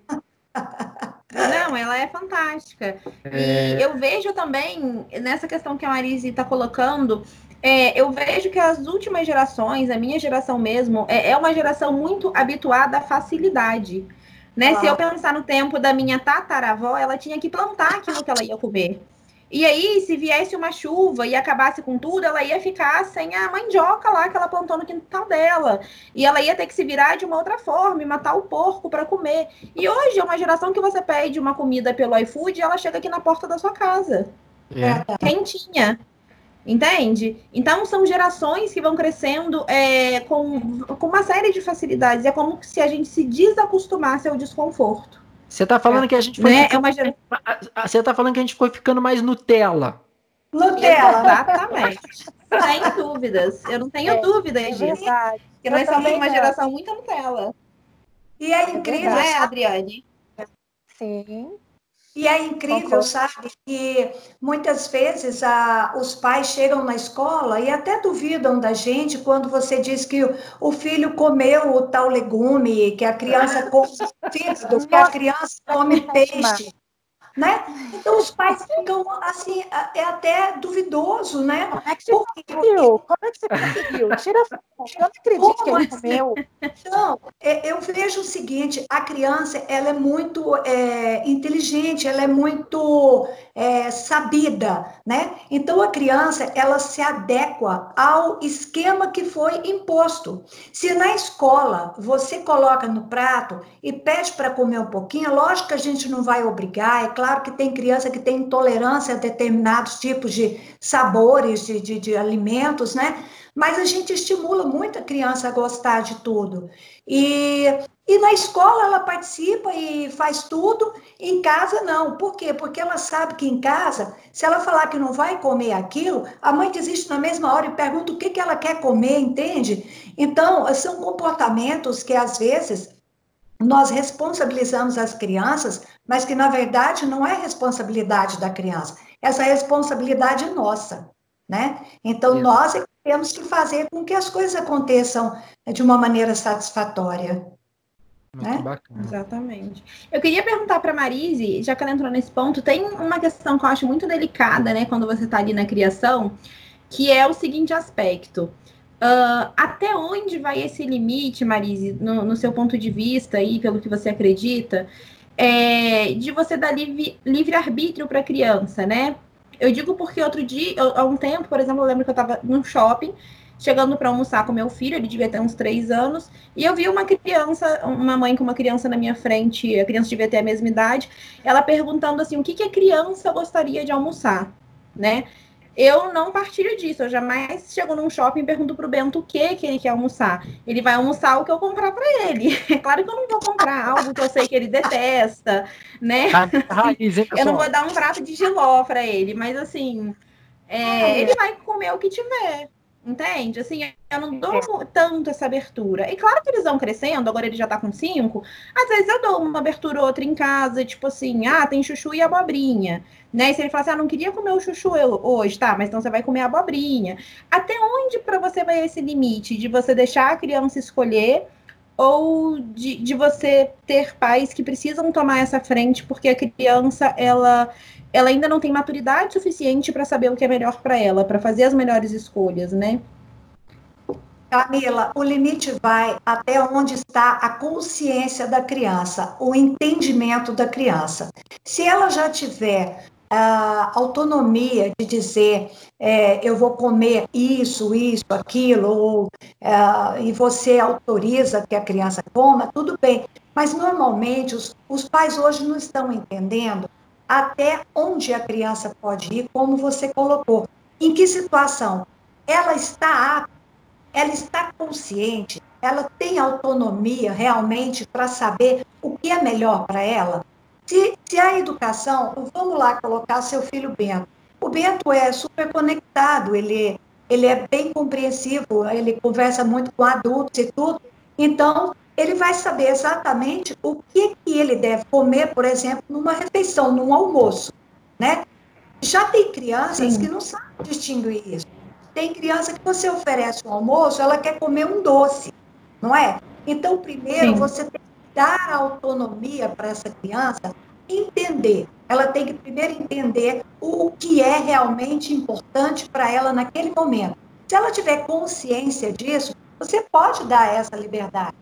Não, ela é fantástica. É... E eu vejo também, nessa questão que a Marise está colocando, é, eu vejo que as últimas gerações, a minha geração mesmo, é, é uma geração muito habituada à facilidade. Né? Ah. Se eu pensar no tempo da minha tataravó, ela tinha que plantar aquilo que ela ia comer. E aí, se viesse uma chuva e acabasse com tudo, ela ia ficar sem a mandioca lá que ela plantou no quintal dela. E ela ia ter que se virar de uma outra forma e matar o porco para comer. E hoje é uma geração que você pede uma comida pelo iFood e ela chega aqui na porta da sua casa. É. Quentinha. Entende? Então são gerações que vão crescendo é, com, com uma série de facilidades. É como se a gente se desacostumasse ao desconforto. Você está falando é, que a gente foi. Né? Ficando... É uma... Você está falando que a gente foi ficando mais Nutella. Nutella. Exatamente. Sem dúvidas. Eu não tenho é, dúvidas é disso. Verdade. Porque nós somos uma geração muito Nutella. E é incrível. Não é, Adriane? Sim. E é incrível, sabe, que muitas vezes a, os pais chegam na escola e até duvidam da gente quando você diz que o, o filho comeu o tal legume, que a criança come fígado, que a criança come peixe. Né? Então os pais ficam assim, é até duvidoso, né? Como é que você Porque... conseguiu? Como é que você conseguiu? Tira. Eu não acredito que ele comeu. Então, eu vejo o seguinte, a criança, ela é muito é, inteligente, ela é muito é, sabida, né? Então a criança, ela se adequa ao esquema que foi imposto. Se na escola você coloca no prato e pede para comer um pouquinho, lógico que a gente não vai obrigar, é claro que tem criança que tem intolerância a determinados tipos de sabores, de, de, de alimentos, né? Mas a gente estimula muito a criança a gostar de tudo. E, e na escola ela participa e faz tudo, em casa não. Por quê? Porque ela sabe que em casa, se ela falar que não vai comer aquilo, a mãe desiste na mesma hora e pergunta o que, que ela quer comer, entende? Então, são comportamentos que às vezes nós responsabilizamos as crianças, mas que na verdade não é responsabilidade da criança, essa responsabilidade é nossa, né? Então nós é temos que fazer com que as coisas aconteçam de uma maneira satisfatória. Muito né? bacana. Exatamente. Eu queria perguntar para Marise, já que ela entrou nesse ponto, tem uma questão que eu acho muito delicada, né, quando você está ali na criação, que é o seguinte aspecto. Uh, até onde vai esse limite, Marise, no, no, seu ponto de vista e pelo que você acredita, é, de você dar livre, livre arbítrio para a criança, né? Eu digo porque outro dia, eu, há um tempo, por exemplo, eu lembro que eu estava no shopping, chegando para almoçar com meu filho, ele devia ter uns três anos, e eu vi uma criança, uma mãe com uma criança na minha frente, a criança devia ter a mesma idade, ela perguntando assim, o que, que a criança gostaria de almoçar, né? Eu não partilho disso. Eu jamais chego num shopping e pergunto pro Bento o que que ele quer almoçar. Ele vai almoçar o que eu comprar para ele. É claro que eu não vou comprar algo que eu sei que ele detesta, né? eu não vou dar um prato de giló para ele, mas assim, é, ele vai comer o que tiver. Entende? Assim, eu não dou tanto essa abertura. E claro que eles vão crescendo, agora ele já tá com cinco. Às vezes eu dou uma abertura ou outra em casa, tipo assim, ah, tem chuchu e abobrinha. Né? E se ele falar assim, ah, não queria comer o chuchu hoje, tá, mas então você vai comer a abobrinha. Até onde para você vai esse limite de você deixar a criança escolher ou de, de você ter pais que precisam tomar essa frente porque a criança, ela ela ainda não tem maturidade suficiente para saber o que é melhor para ela, para fazer as melhores escolhas, né? Camila, o limite vai até onde está a consciência da criança, o entendimento da criança. Se ela já tiver a autonomia de dizer é, eu vou comer isso, isso, aquilo, ou, é, e você autoriza que a criança coma, tudo bem. Mas normalmente os, os pais hoje não estão entendendo até onde a criança pode ir, como você colocou. Em que situação? Ela está apta, ela está consciente, ela tem autonomia realmente para saber o que é melhor para ela? Se, se a educação, vamos lá colocar seu filho Bento. O Bento é super conectado, ele, ele é bem compreensivo, ele conversa muito com adultos e tudo. Então, ele vai saber exatamente o que, que ele deve comer, por exemplo, numa refeição, num almoço, né? Já tem crianças Sim. que não sabem distinguir isso. Tem criança que você oferece um almoço, ela quer comer um doce, não é? Então, primeiro, Sim. você tem que dar autonomia para essa criança entender. Ela tem que primeiro entender o que é realmente importante para ela naquele momento. Se ela tiver consciência disso, você pode dar essa liberdade.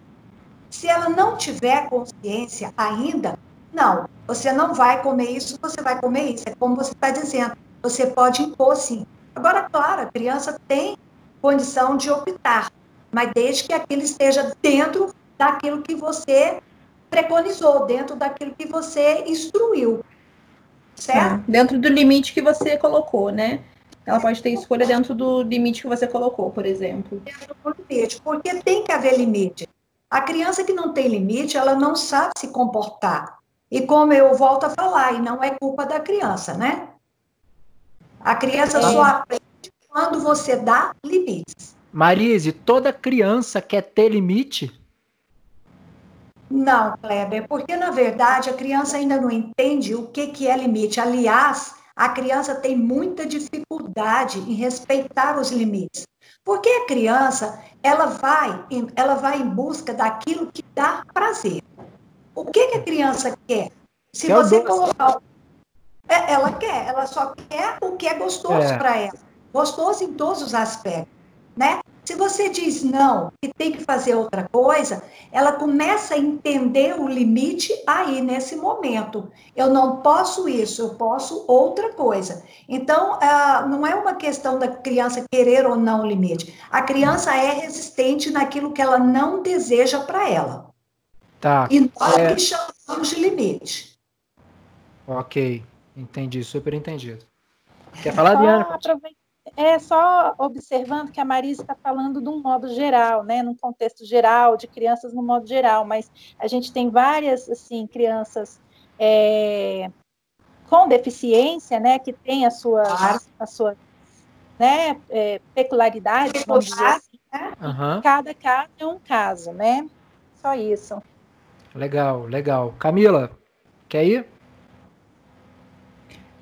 Se ela não tiver consciência ainda, não, você não vai comer isso, você vai comer isso. É como você está dizendo, você pode impor sim. Agora, claro, a criança tem condição de optar, mas desde que aquilo esteja dentro daquilo que você preconizou, dentro daquilo que você instruiu. Certo? É, dentro do limite que você colocou, né? Ela pode ter escolha dentro do limite que você colocou, por exemplo. Dentro do limite, porque tem que haver limite. A criança que não tem limite, ela não sabe se comportar. E como eu volto a falar, e não é culpa da criança, né? A criança é. só aprende quando você dá limites. Marise, toda criança quer ter limite? Não, Kleber, porque na verdade a criança ainda não entende o que, que é limite. Aliás, a criança tem muita dificuldade em respeitar os limites. Porque a criança, ela vai, ela vai em busca daquilo que dá prazer. O que, que a criança quer? Se você colocar É, ela quer, ela só quer o que é gostoso é. para ela. Gostoso em todos os aspectos, né? Se você diz não, que tem que fazer outra coisa, ela começa a entender o limite aí nesse momento. Eu não posso isso, eu posso outra coisa. Então, ah, não é uma questão da criança querer ou não o limite. A criança é resistente naquilo que ela não deseja para ela. Tá. E nós é... que chamamos de limite. Ok, entendi, super entendido. Quer falar, Diana? É só observando que a Marisa está falando de um modo geral, né, num contexto geral, de crianças no modo geral, mas a gente tem várias, assim, crianças é, com deficiência, né, que tem a sua, a sua né, é, peculiaridade, vamos dizer assim, né? Uhum. cada caso é um caso, né, só isso. Legal, legal. Camila, quer ir?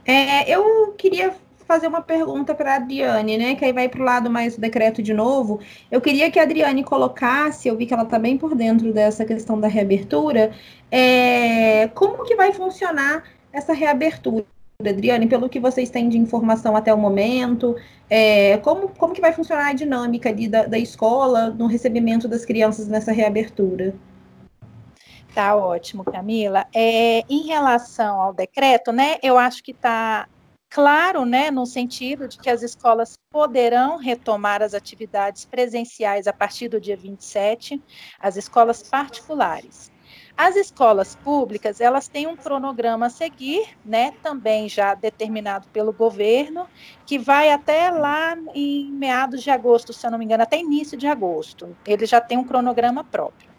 É, eu queria fazer uma pergunta para a Adriane, né? Que aí vai para o lado mais decreto de novo. Eu queria que a Adriane colocasse, eu vi que ela está bem por dentro dessa questão da reabertura, é, como que vai funcionar essa reabertura? Adriane, pelo que vocês têm de informação até o momento, é, como, como que vai funcionar a dinâmica ali da, da escola no recebimento das crianças nessa reabertura? Tá ótimo, Camila. É, em relação ao decreto, né, eu acho que está Claro, né, no sentido de que as escolas poderão retomar as atividades presenciais a partir do dia 27, as escolas particulares. As escolas públicas, elas têm um cronograma a seguir, né, também já determinado pelo governo, que vai até lá em meados de agosto, se eu não me engano, até início de agosto. Ele já tem um cronograma próprio.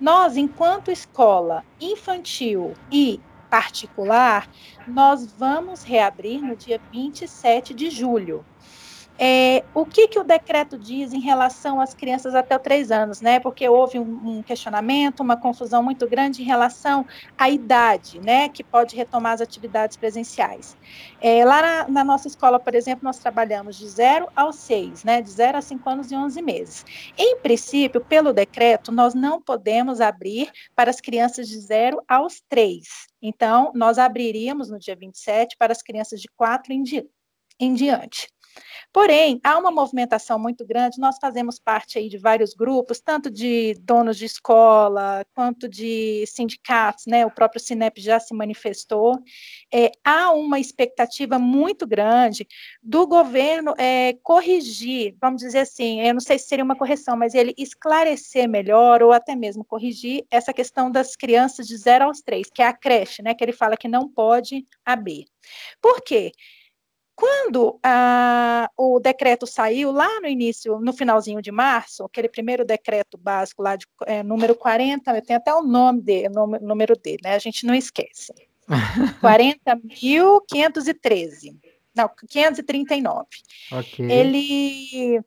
Nós, enquanto escola infantil e particular, nós vamos reabrir no dia 27 de julho. É, o que, que o decreto diz em relação às crianças até os três anos, né? Porque houve um, um, questionamento, uma confusão muito grande em relação à idade, né? Que pode retomar as atividades presenciais. É, lá na, na, nossa escola, por exemplo, nós trabalhamos de 0 aos 6, né? De 0 a 5 anos e 11 meses. Em princípio, pelo decreto, nós não podemos abrir para as crianças de 0 aos 3. Então, nós abriríamos no dia 27 para as crianças de 4 em, em diante. Porém, há uma movimentação muito grande, nós fazemos parte aí de vários grupos, tanto de donos de escola, quanto de sindicatos, né? O próprio Sinep já se manifestou. É, há uma expectativa muito grande do governo é, corrigir, vamos dizer assim, eu não sei se seria uma correção, mas ele esclarecer melhor, ou até mesmo corrigir essa questão das crianças de 0 aos 3, que é a creche, né? Que ele fala que não pode abrir. Por quê? Quando ah, o decreto saiu lá no início, no finalzinho de março, aquele primeiro decreto básico lá de é, número 40, eu tenho até o nome dele, o número dele, né? A gente não esquece. 40.513. Não, 539. Okay. Ele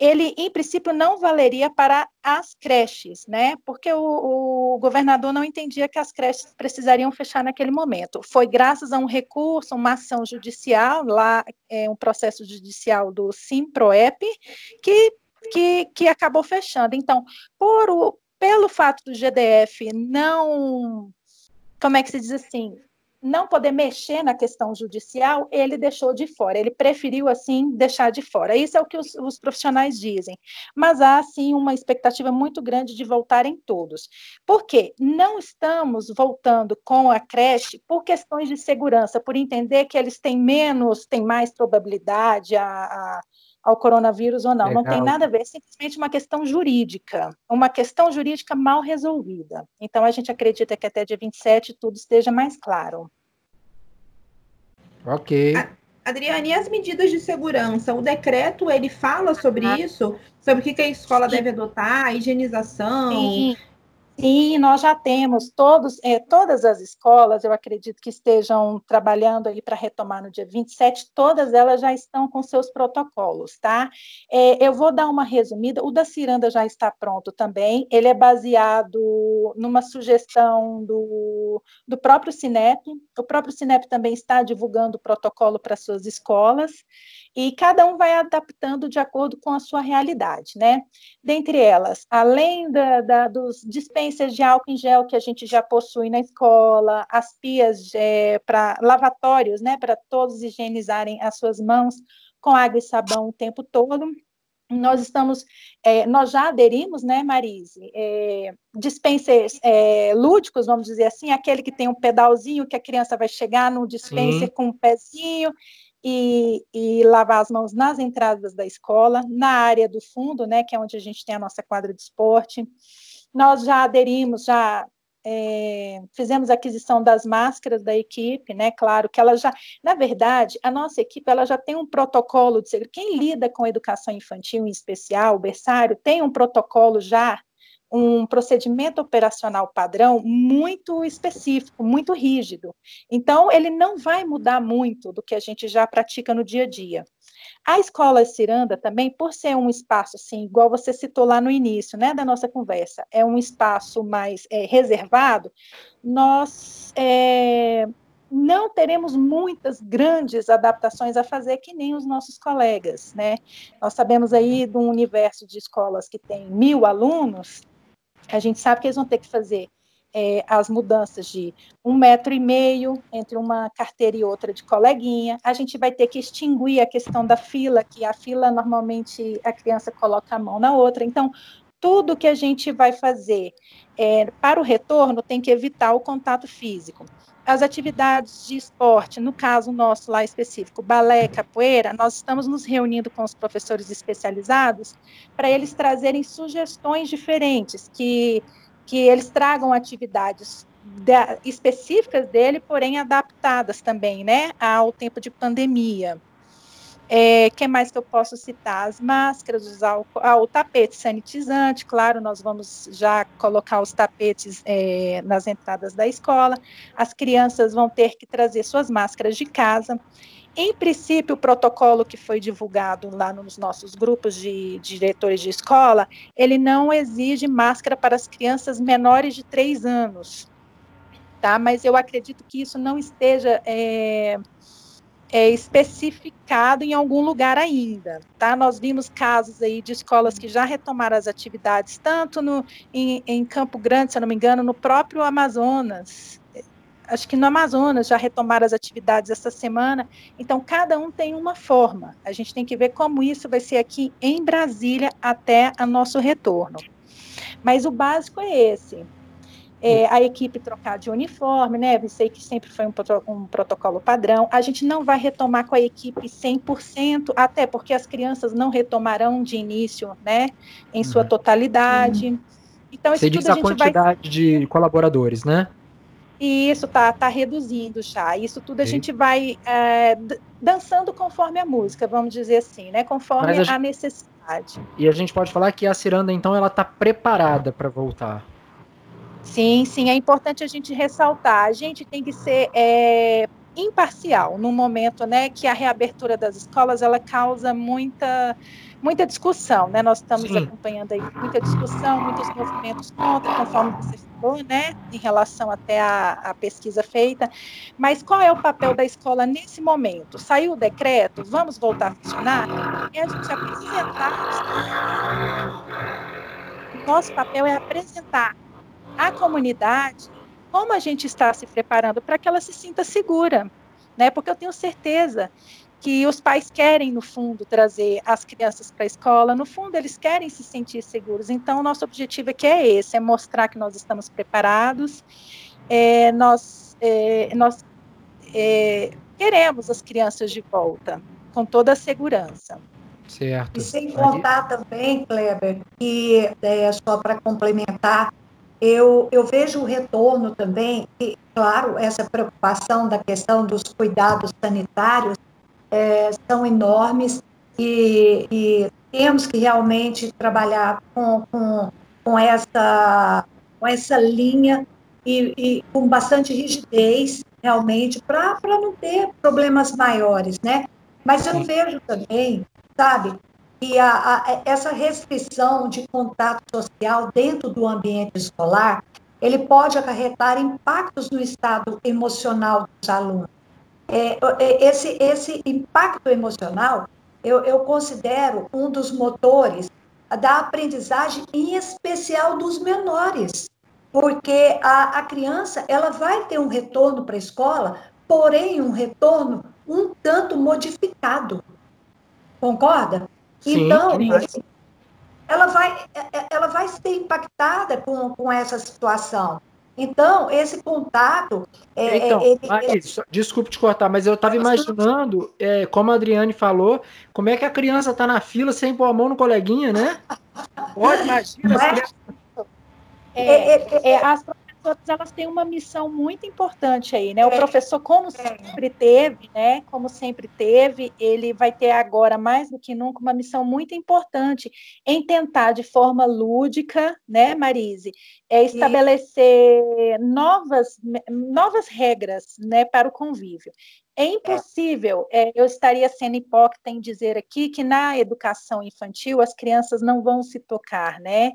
ele, em princípio, não valeria para as creches, né? Porque o, o, governador não entendia que as creches precisariam fechar naquele momento. Foi graças a um recurso, uma ação judicial, lá é um processo judicial do Simproep, que, que, que acabou fechando. Então, por o, pelo fato do GDF não como é que se diz assim, não poder mexer na questão judicial, ele deixou de fora, ele preferiu, assim, deixar de fora. Isso é o que os, os, profissionais dizem. Mas há, sim, uma expectativa muito grande de voltarem todos. Por quê? Não estamos voltando com a creche por questões de segurança, por entender que eles têm menos, têm mais probabilidade a, a ao coronavírus ou não. Legal. Não tem nada a ver, é simplesmente uma questão jurídica, uma questão jurídica mal resolvida. Então, a gente acredita que até dia 27 tudo esteja mais claro. Ok. Adriane, e as medidas de segurança? O decreto, ele fala sobre ah. isso? Sobre o que a escola Sim. deve adotar, a higienização? Sim. Sim, nós já temos todos, é, todas as escolas, eu acredito que estejam trabalhando aí para retomar no dia 27, todas elas já estão com seus protocolos, tá? É, eu vou dar uma resumida, o da Ciranda já está pronto também, ele é baseado numa sugestão do, do próprio Cinep, o próprio Cinep também está divulgando o protocolo para suas escolas, e cada um vai adaptando de acordo com a sua realidade, né? Dentre elas, além da, da, dos dispensers de álcool em gel que a gente já possui na escola, as pias é, para lavatórios, né, para todos higienizarem as suas mãos com água e sabão o tempo todo, nós estamos, é, nós já aderimos, né, Marise, é, dispensers é, lúdicos, vamos dizer assim, aquele que tem um pedalzinho que a criança vai chegar no dispenser Sim. com um pezinho e, e, lavar as mãos nas entradas da escola, na área do fundo, né, que é onde a gente tem a nossa quadra de esporte. Nós já aderimos, já é, fizemos aquisição das máscaras da equipe, né? Claro que ela já, na verdade, a nossa equipe ela já tem um protocolo de. Quem lida com educação infantil em especial, o berçário, tem um protocolo já, um procedimento operacional padrão muito específico, muito rígido. Então, ele não vai mudar muito do que a gente já pratica no dia a dia. A escola Ciranda também, por ser um espaço, assim, igual você citou lá no início, né, da nossa conversa, é um espaço mais é, reservado, nós é, não teremos muitas grandes adaptações a fazer que nem os nossos colegas, né? Nós sabemos aí de um universo de escolas que tem mil alunos, a gente sabe que eles vão ter que fazer é, as mudanças de um metro e meio entre uma carteira e outra de coleguinha. A gente vai ter que extinguir a questão da fila, que a fila normalmente a criança coloca a mão na outra. Então, tudo que a gente vai fazer é, para o retorno tem que evitar o contato físico. As atividades de esporte, no caso nosso lá específico, balé, capoeira, nós estamos nos reunindo com os professores especializados para eles trazerem sugestões diferentes que que eles tragam atividades específicas dele, porém adaptadas também, né, ao tempo de pandemia. É, que mais que eu posso citar? As máscaras, usar o, ah, o tapete sanitizante, claro, nós vamos já colocar os tapetes é, nas entradas da escola. As crianças vão ter que trazer suas máscaras de casa. Em princípio, o protocolo que foi divulgado lá nos nossos grupos de, de diretores de escola, ele não exige máscara para as crianças menores de três anos, tá? Mas eu acredito que isso não esteja é, é, especificado em algum lugar ainda, tá? Nós vimos casos aí de escolas que já retomaram as atividades, tanto no, em, em Campo Grande, se eu não me engano, no próprio Amazonas, acho que no Amazonas já retomaram as atividades essa semana, então cada um tem uma forma. A gente tem que ver como isso vai ser aqui em Brasília até a nosso retorno. Mas o básico é esse. É, a equipe trocar de uniforme, né? Eu sei que sempre foi um, um, protocolo padrão. A gente não vai retomar com a equipe 100%, até porque as crianças não retomarão de início, né? Em sua uhum. totalidade. Então, isso Você tudo diz a, a quantidade vai... de colaboradores, né? E isso tá, tá reduzindo já. Isso tudo a Sim. gente vai é, dançando conforme a música, vamos dizer assim, né? Conforme a, a, necessidade. E a gente pode falar que a ciranda, então, ela está preparada para voltar. Sim, sim, é importante a gente ressaltar. A gente tem que ser é, imparcial no momento, né, que a reabertura das escolas ela causa muita muita discussão, né? Nós estamos Sim. acompanhando aí muita discussão, muitos movimentos contra, conforme você falou, né? Em relação até à, pesquisa feita. Mas qual é o papel da escola nesse momento? Saiu o decreto, vamos voltar a funcionar? É a gente apresentar. Nosso papel é apresentar à comunidade como a gente está se preparando para que ela se sinta segura, né? Porque eu tenho certeza que os pais querem, no fundo, trazer as crianças para a escola, no fundo, eles querem se sentir seguros. Então, o nosso objetivo aqui é esse: é mostrar que nós estamos preparados, é, nós, é, nós é, queremos as crianças de volta, com toda a segurança. Certo. E sem contar também, Kleber, que é, só para complementar, eu, eu vejo o retorno também, e, claro, essa preocupação da questão dos cuidados sanitários, é, são enormes e, e, temos que realmente trabalhar com, com, com, essa, com essa linha e, e com bastante rigidez, realmente, para não ter problemas maiores, né? Mas eu vejo também, sabe, que a, a, essa restrição de contato social dentro do ambiente escolar, ele pode acarretar impactos no estado emocional dos alunos. É, é, esse, esse impacto emocional, eu, eu considero um dos motores da aprendizagem, em especial dos menores, porque a, a criança ela vai ter um retorno para a escola, porém um retorno um tanto modificado. Concorda? Sim, então, sim. ela vai, ela vai ser impactada com, com essa situação. Então, esse contato. É, então, ele, ele... desculpe te cortar, mas eu estava imaginando, é, como a Adriane falou, como é que a criança está na fila sem pôr a mão no coleguinha, né? Pode, imagina. Mas... É, é, é, as professoras elas têm uma missão muito importante aí, né? O é. professor, como é. sempre teve, né? Como sempre teve, ele vai ter agora mais do que nunca uma missão muito importante em tentar de forma lúdica, né, Marise, é estabelecer novas novas regras, né, para o convívio. É impossível, é, eu estaria sendo hipócrita em dizer aqui que na educação infantil as crianças não vão se tocar, né?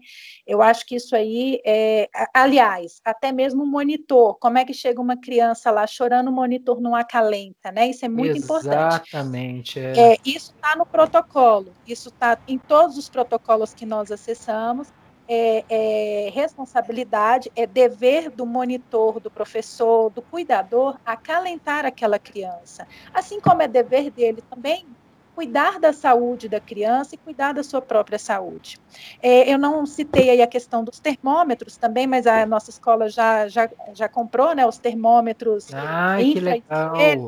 Eu acho que isso aí, é, aliás, até mesmo o monitor, como é que chega uma criança lá chorando, o monitor não acalenta, né? Isso é muito Exatamente, importante. Exatamente. É. é. isso está no protocolo, isso está em todos os protocolos que nós acessamos, é, é, responsabilidade, é dever do monitor, do professor, do cuidador acalentar aquela criança. Assim como é dever dele também cuidar da saúde da criança e cuidar da sua própria saúde. É, eu não citei aí a questão dos termômetros também, mas a nossa escola já, já, já comprou né, os termômetros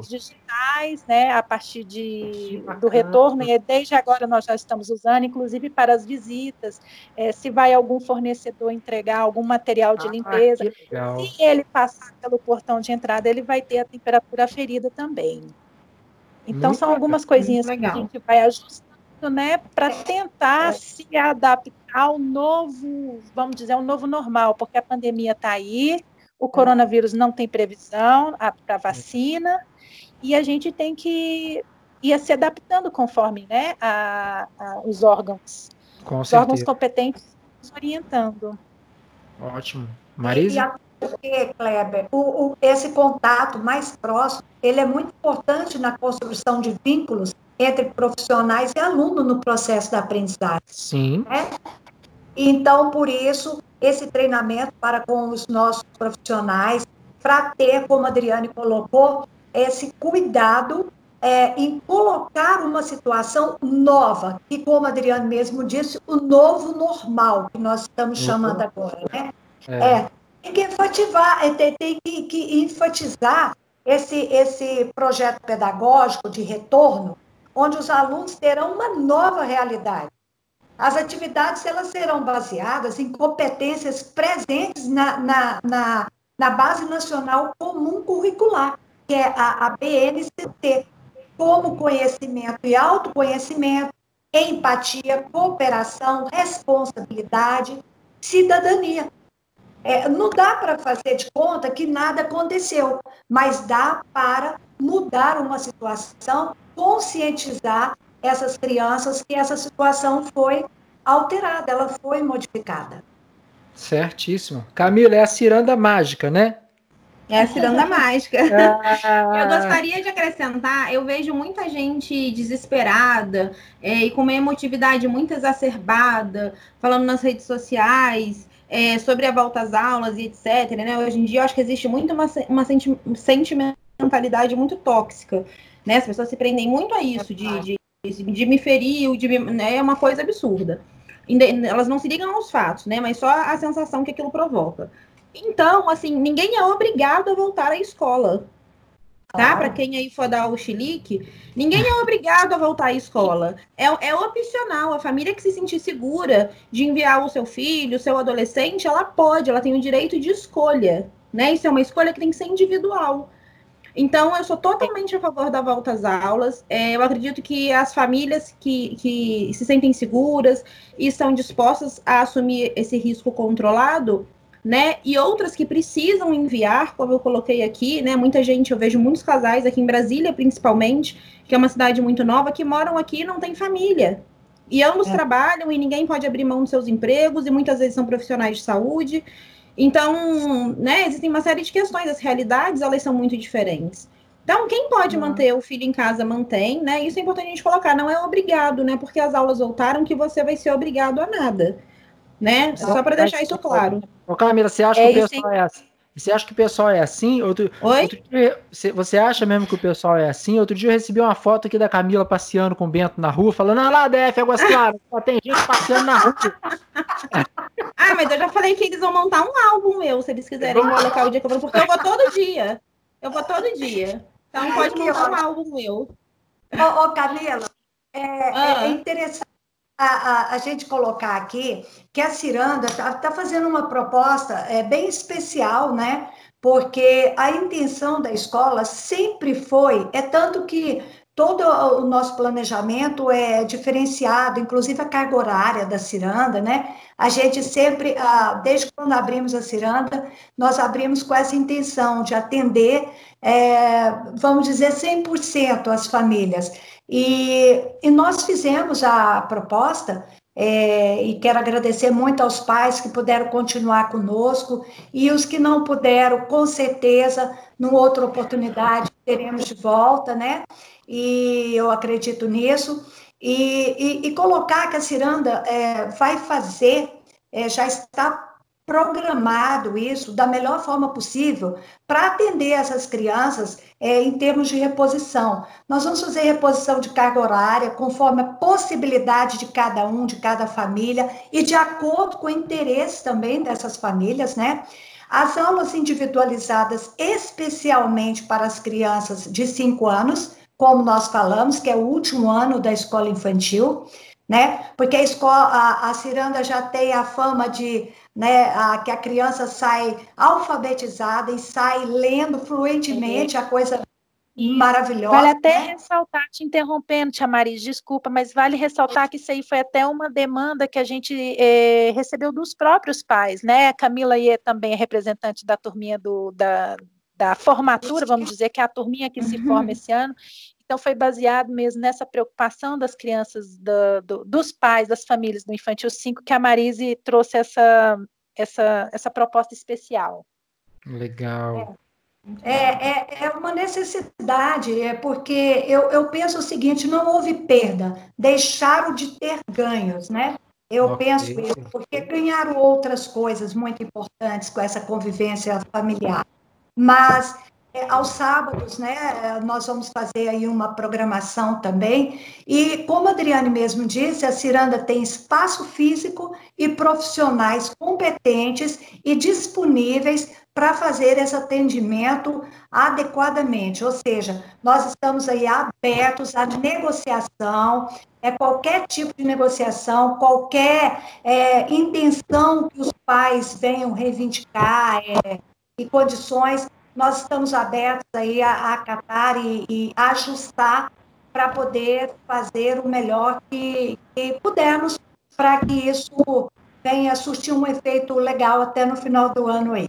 digitais, né, a partir de, do retorno, e desde agora nós já estamos usando, inclusive para as visitas, é, se vai algum fornecedor entregar algum material de ah, limpeza, se ele passar pelo portão de entrada, ele vai ter a temperatura aferida também. Então, muito são algumas legal, coisinhas que a gente vai ajustando, né, para tentar é. se adaptar ao novo, vamos dizer, ao novo normal, porque a pandemia está aí, o é. coronavírus não tem previsão para vacina, e a gente tem que ir se adaptando conforme né, a, a os órgãos. Com os órgãos competentes nos orientando. Ótimo. Marisa? Porque, Kleber, o, o, esse contato mais próximo, ele é muito importante na construção de vínculos entre profissionais e aluno no processo da aprendizagem. Sim. Né? Então, por isso, esse treinamento para com os nossos profissionais, para ter, como a Adriane colocou, esse cuidado é, em colocar uma situação nova, que, como a Adriane mesmo disse, o novo normal, que nós estamos chamando agora, né? É. é tem que enfatizar, é, tem, tem que, que, enfatizar esse, esse projeto pedagógico de retorno, onde os alunos terão uma nova realidade. As atividades elas serão baseadas em competências presentes na, na, na, na Base Nacional Comum Curricular, que é a, a BNCC, como conhecimento e autoconhecimento, empatia, cooperação, responsabilidade, cidadania. É, não dá para fazer de conta que nada aconteceu, mas dá para mudar uma situação, conscientizar essas crianças que essa situação foi alterada, ela foi modificada. Certíssimo. Camila, é a ciranda mágica, né? É a ciranda mágica. Ah. Eu gostaria de acrescentar, eu vejo muita gente desesperada é, e com uma emotividade muito exacerbada, falando nas redes sociais, é, sobre a volta às aulas e etc. Né? Hoje em dia, eu acho que existe muito uma, uma sentimentalidade muito tóxica. Né? As pessoas se prendem muito a isso, de, de, de me ferir, de me, né? é uma coisa absurda. Elas não se ligam aos fatos, né? mas só a sensação que aquilo provoca. Então, assim, ninguém é obrigado a voltar à escola tá? Para quem aí for dar o chilique, ninguém é obrigado a voltar à escola. É, é opcional. A família que se sentir segura de enviar o seu filho, o seu adolescente, ela pode, ela tem o direito de escolha, né? Isso é uma escolha que tem que ser individual. Então, eu sou totalmente a favor da volta às aulas. É, eu acredito que as famílias que, que se sentem seguras e estão dispostas a assumir esse risco controlado, né? E outras que precisam enviar, como eu coloquei aqui, né? Muita gente, eu vejo muitos casais aqui em Brasília, principalmente, que é uma cidade muito nova, que moram aqui e não têm família. E ambos é. trabalham e ninguém pode abrir mão dos seus empregos, e muitas vezes são profissionais de saúde. Então, né, existem uma série de questões, as realidades, elas são muito diferentes. Então, quem pode uhum. manter o filho em casa, mantém, né? Isso é importante a gente colocar, não é obrigado, né? Porque as aulas voltaram que você vai ser obrigado a nada, né? Só para deixar isso claro. Ô, Camila, você acha é que o pessoal é assim? Você acha que o pessoal é assim? Outro, Oi? Outro dia, você acha mesmo que o pessoal é assim? Outro dia eu recebi uma foto aqui da Camila passeando com o Bento na rua, falando, ah lá, DF, Águas Claras, só tem gente passeando na rua. ah, mas eu já falei que eles vão montar um álbum meu, se eles quiserem colocar o dia que eu vou, porque eu vou todo dia. Eu vou todo dia. Então pode montar um álbum meu. Ô, ô Camila, é, ah. é interessante a, a, a, gente colocar aqui que a Ciranda está tá fazendo uma proposta é, bem especial, né? Porque a intenção da escola sempre foi, é tanto que todo o nosso planejamento é diferenciado, inclusive a carga horária da ciranda, né? A gente sempre, desde quando abrimos a ciranda, nós abrimos com essa intenção de atender, é, vamos dizer, 100% as famílias. E, e nós fizemos a proposta, é, e quero agradecer muito aos pais que puderam continuar conosco, e os que não puderam, com certeza, numa outra oportunidade, teremos de volta, né? E eu acredito nisso. E, e, e colocar que a Ciranda é, vai fazer, é, já está programado isso da melhor forma possível para atender essas crianças é, em termos de reposição. Nós vamos fazer reposição de carga horária conforme a possibilidade de cada um, de cada família e de acordo com o interesse também dessas famílias, né? As aulas individualizadas especialmente para as crianças de 5 anos, como nós falamos, que é o último ano da escola infantil, né? Porque a escola, a, a Ciranda já tem a fama de né, a, que a criança sai alfabetizada e sai lendo fluentemente a coisa maravilhosa. Vale até né? ressaltar, te interrompendo, Tia Maris, desculpa, mas vale ressaltar que isso aí foi até uma demanda que a gente eh, recebeu dos próprios pais, né? A Camila é também é representante da turminha do, da, da formatura, vamos dizer, que é a turminha que se forma uhum. esse ano, então, foi baseado mesmo nessa preocupação das crianças, do, do, dos pais, das famílias do Infantil 5, que a Marise trouxe essa, essa, essa proposta especial. Legal. É, é, é uma necessidade, é porque eu, eu penso o seguinte: não houve perda, deixaram de ter ganhos, né? Eu okay. penso isso, porque ganharam outras coisas muito importantes com essa convivência familiar. Mas é, aos sábados, né, nós vamos fazer aí uma programação também. E como a Adriane mesmo disse, a Ciranda tem espaço físico e profissionais competentes e disponíveis para fazer esse atendimento adequadamente. Ou seja, nós estamos aí abertos à negociação, é qualquer tipo de negociação, qualquer é, intenção que os pais venham reivindicar é, e condições nós estamos abertos aí a, acatar e, e ajustar para poder fazer o melhor que, que pudermos para que isso venha surtir um efeito legal até no final do ano aí.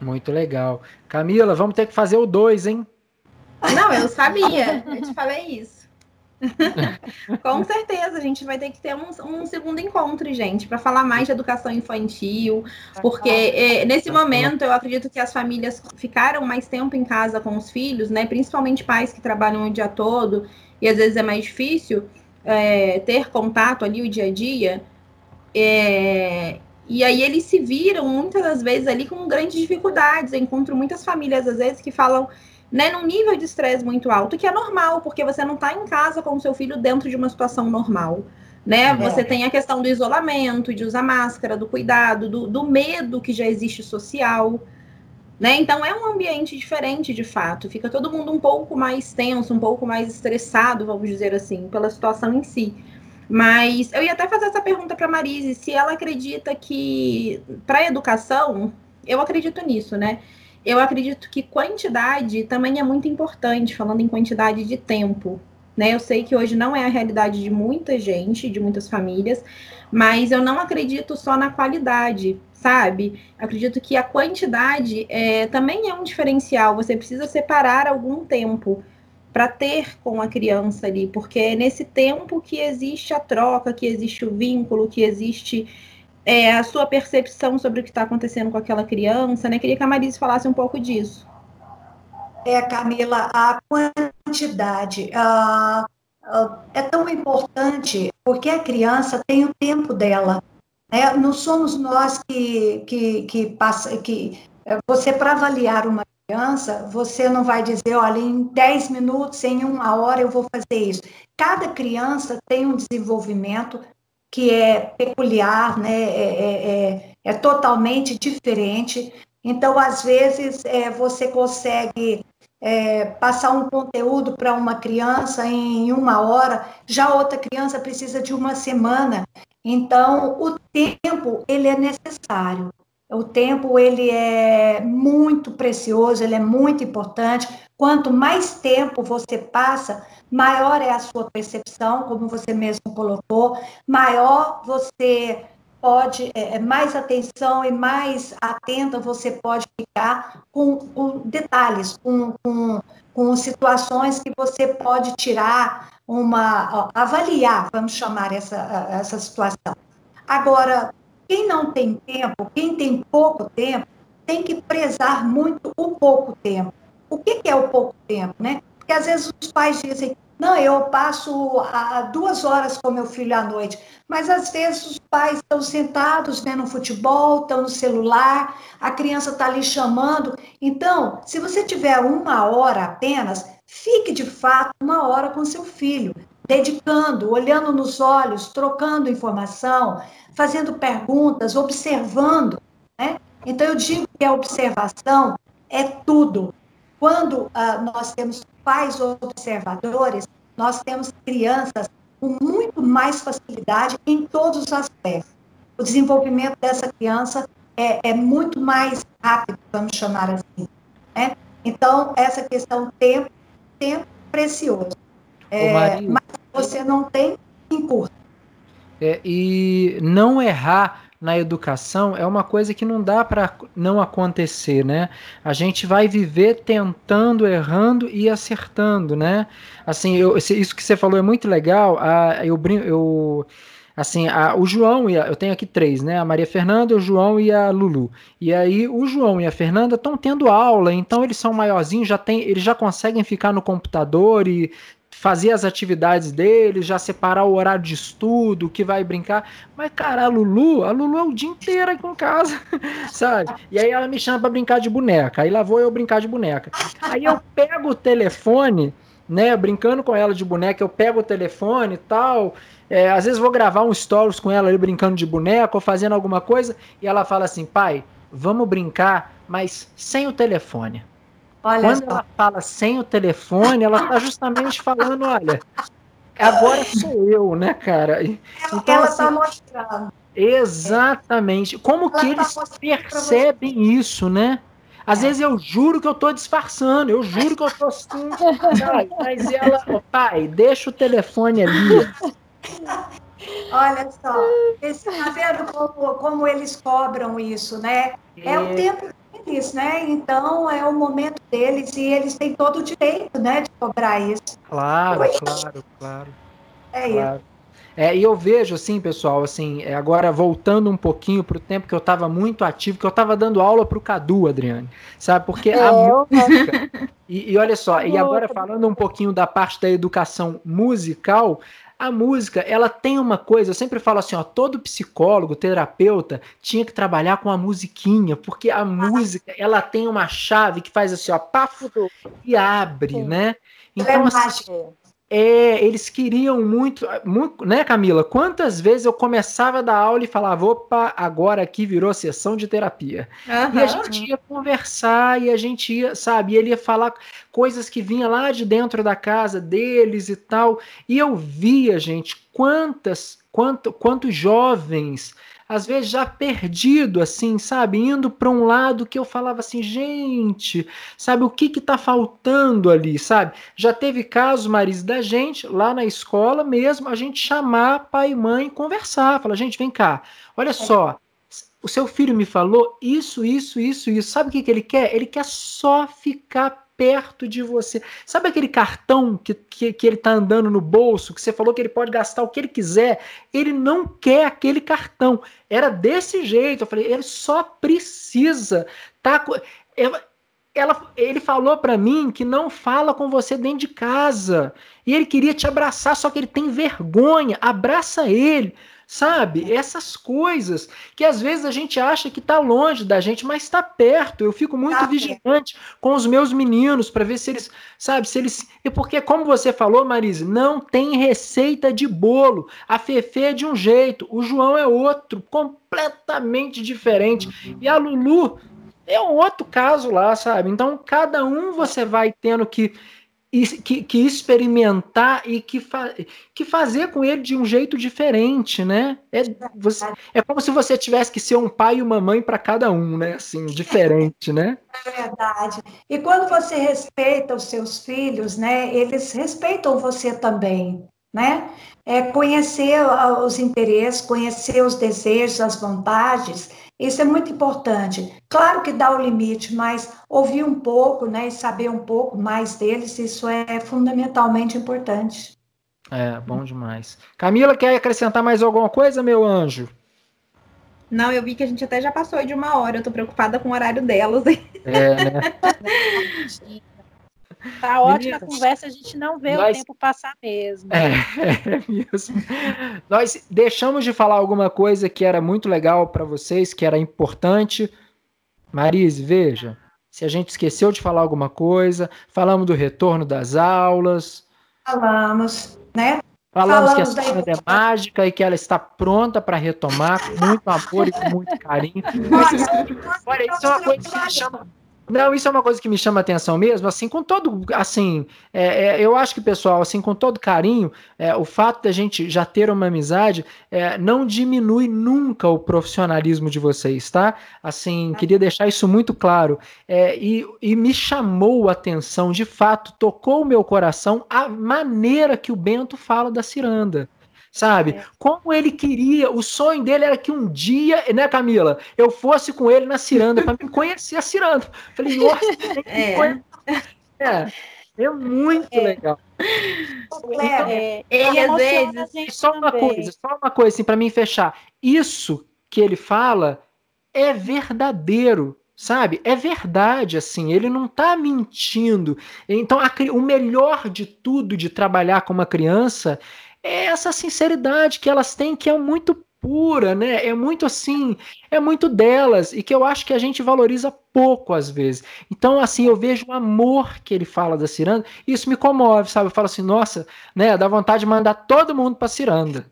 Muito legal. Camila, vamos ter que fazer o 2, hein? Não, eu sabia. Eu te falei isso. Com certeza, a gente vai ter que ter um, um segundo encontro, gente, para falar mais de educação infantil, porque é, nesse momento eu acredito que as famílias ficaram mais tempo em casa com os filhos, né? Principalmente pais que trabalham o dia todo e às vezes é mais difícil é, ter contato ali o dia a dia. É, e aí eles se viram muitas das vezes ali com grandes dificuldades. Eu encontro muitas famílias às vezes que falam né, num nível de estresse muito alto, que é normal, porque você não está em casa com o seu filho dentro de uma situação normal. Né? É. Você tem a questão do isolamento, de usar máscara, do cuidado, do, do medo que já existe social. Né? Então é um ambiente diferente de fato. Fica todo mundo um pouco mais tenso, um pouco mais estressado, vamos dizer assim, pela situação em si. Mas eu ia até fazer essa pergunta para Marise, se ela acredita que para a educação, eu acredito nisso, né? Eu acredito que quantidade também é muito importante, falando em quantidade de tempo. Né? Eu sei que hoje não é a realidade de muita gente, de muitas famílias, mas eu não acredito só na qualidade, sabe? Acredito que a quantidade é, também é um diferencial. Você precisa separar algum tempo para ter com a criança ali, porque é nesse tempo que existe a troca, que existe o vínculo, que existe é, a sua percepção sobre o que está acontecendo com aquela criança, né? Queria que a Marise falasse um pouco disso. é, Camila, a quantidade. Uh, uh, é tão importante porque a criança tem o tempo dela. Né? Não somos nós que, que, que passa, que eh, você para avaliar uma criança, você não vai dizer, olha, em 10 minutos, em uma hora eu vou fazer isso. Cada criança tem um desenvolvimento que é peculiar, né? é, é, é, é totalmente diferente. Então, às vezes, é, você consegue é, passar um conteúdo para uma criança em uma hora, já outra criança precisa de uma semana. Então, o tempo, ele é necessário. O tempo, ele é muito precioso, ele é muito importante. Quanto mais tempo você passa, maior é a sua percepção, como você mesmo colocou, maior você pode, é, é, mais atenção e mais atenta você pode ficar com, com detalhes, com, com, com, situações que você pode tirar uma, avaliar, vamos chamar essa, essa situação. Agora, quem não tem tempo, quem tem pouco tempo, tem que prezar muito o pouco tempo. O que, que é o pouco tempo, né? Porque às vezes os pais dizem, não, eu passo a, duas horas com meu filho à noite, mas às vezes os pais estão sentados vendo futebol, estão no celular, a criança está ali chamando. Então, se você tiver uma hora apenas, fique de fato uma hora com seu filho, dedicando, olhando nos olhos, trocando informação, fazendo perguntas, observando. Né? Então, eu digo que a observação é tudo. Quando ah, nós temos pais observadores, nós temos crianças com muito mais facilidade em todos os aspectos. O desenvolvimento dessa criança é, é muito mais rápido, vamos chamar assim. Né? Então, essa questão tempo, tempo precioso. É, mas você não tem, encurta. É, e não errar na educação é uma coisa que não dá para não acontecer, né? A gente vai viver tentando, errando e acertando, né? Assim, eu, isso que você falou é muito legal. A, eu, eu assim, a, o João e a, eu tenho aqui três, né? A Maria Fernanda, o João e a Lulu. E aí o João e a Fernanda estão tendo aula, então eles são maiorzinhos, já tem, eles já conseguem ficar no computador e fazer as atividades dele, já separar o horário de estudo, que vai brincar. Mas, cara, a Lulu, a Lulu é o dia inteiro aqui em casa, sabe? E aí ela me chama para brincar de boneca. Aí lá vou eu brincar de boneca. Aí eu pego o telefone, né, brincando com ela de boneca, eu pego o telefone e tal. É, às vezes vou gravar um stories com ela ali brincando de boneca ou fazendo alguma coisa, e ela fala assim, pai, vamos brincar, mas sem o telefone. Olha Quando só. ela fala sem o telefone, ela está justamente falando, olha, agora sou eu, né, cara? Então, ela está assim, mostrando. Exatamente. Como ela que eles tá percebem isso, né? Às é. vezes eu juro que eu tô disfarçando, eu juro que eu tô assim, mas ela, oh, pai, deixa o telefone ali. Olha só, está vendo como, como eles cobram isso, né? É, é o tempo deles, né? Então é o momento deles e eles têm todo o direito, né, de cobrar isso. Claro, claro, claro. É claro. isso. É, e eu vejo assim, pessoal, assim, é, agora voltando um pouquinho para o tempo que eu estava muito ativo, que eu estava dando aula para o Cadu, Adriane, sabe? Porque é, a música. E, e olha só, e agora falando um pouquinho da parte da educação musical, a música, ela tem uma coisa, eu sempre falo assim, ó, todo psicólogo, terapeuta tinha que trabalhar com a musiquinha, porque a ah. música, ela tem uma chave que faz assim, ó, pafo e abre, Sim. né? Então, é assim, é, eles queriam muito, muito, né, Camila? Quantas vezes eu começava a dar aula e falava, opa, agora aqui virou sessão de terapia. Uhum. E a gente ia conversar e a gente ia, sabe, e ele ia falar coisas que vinha lá de dentro da casa deles e tal. E eu via, gente, quantas, quanto, quantos jovens às vezes já perdido, assim, sabe? Indo para um lado que eu falava assim, gente, sabe? O que que tá faltando ali, sabe? Já teve casos, Maris, da gente lá na escola mesmo, a gente chamar pai e mãe e conversar. Falar, gente, vem cá, olha só. O seu filho me falou isso, isso, isso, isso. Sabe o que, que ele quer? Ele quer só ficar perto de você. Sabe aquele cartão que, que, que ele está andando no bolso, que você falou que ele pode gastar o que ele quiser? Ele não quer aquele cartão. Era desse jeito. Eu falei, ele só precisa. Tá, é, ela, ele falou para mim que não fala com você dentro de casa. E ele queria te abraçar, só que ele tem vergonha. Abraça ele, sabe? Essas coisas que às vezes a gente acha que tá longe da gente, mas está perto. Eu fico muito tá vigilante perto. com os meus meninos para ver se eles, sabe, se eles. E porque, como você falou, Marise, não tem receita de bolo. A Fefe é de um jeito, o João é outro, completamente diferente. E a Lulu é um outro caso lá, sabe? Então, cada um você vai tendo que, que, que experimentar e que, fa que fazer com ele de um jeito diferente, né? É, você, é como se você tivesse que ser um pai e uma mãe para cada um, né? Assim, diferente, né? É verdade. E quando você respeita os seus filhos, né? Eles respeitam você também, né? É conhecer os interesses, conhecer os desejos, as vontades isso é muito importante. Claro que dá o limite, mas ouvir um pouco, né, e saber um pouco mais deles, isso é fundamentalmente importante. É, bom demais. Camila, quer acrescentar mais alguma coisa, meu anjo? Não, eu vi que a gente até já passou de uma hora, eu tô preocupada com o horário delas. É, né? Tá ótima a conversa, a gente não vê nós... o tempo passar mesmo. É, é mesmo. Nós deixamos de falar alguma coisa que era muito legal para vocês, que era importante. Marise, veja, se a gente esqueceu de falar alguma coisa, falamos do retorno das aulas. Falamos, né? Falamos, falamos que a semana é mágica e que ela está pronta para retomar com muito amor e com muito carinho. Olha, olha isso é uma coisa que me chama não, isso é uma coisa que me chama atenção mesmo, assim, com todo, assim, é, é, eu acho que, pessoal, assim, com todo carinho, é, o fato da gente já ter uma amizade é, não diminui nunca o profissionalismo de vocês, tá? Assim, tá. queria deixar isso muito claro. É, e, e me chamou a atenção, de fato, tocou o meu coração a maneira que o Bento fala da ciranda sabe? É. Como ele queria, o sonho dele era que um dia, né, Camila, eu fosse com ele na ciranda para me conhecer a ciranda. Falei, nossa, é. é. É muito é. legal. Então, é, e às vezes. Só uma também. coisa, só uma coisa, assim, para mim fechar. Isso que ele fala é verdadeiro, sabe? É verdade, assim, ele não tá mentindo. Então, a, o melhor de tudo de trabalhar com uma criança é essa sinceridade que elas têm, que é muito pura, né? É muito assim, é muito delas e que eu acho que a gente valoriza pouco às vezes. Então, assim, eu vejo o amor que ele fala da Ciranda, e isso me comove, sabe? Eu falo assim, nossa, né? Dá vontade de mandar todo mundo para Ciranda.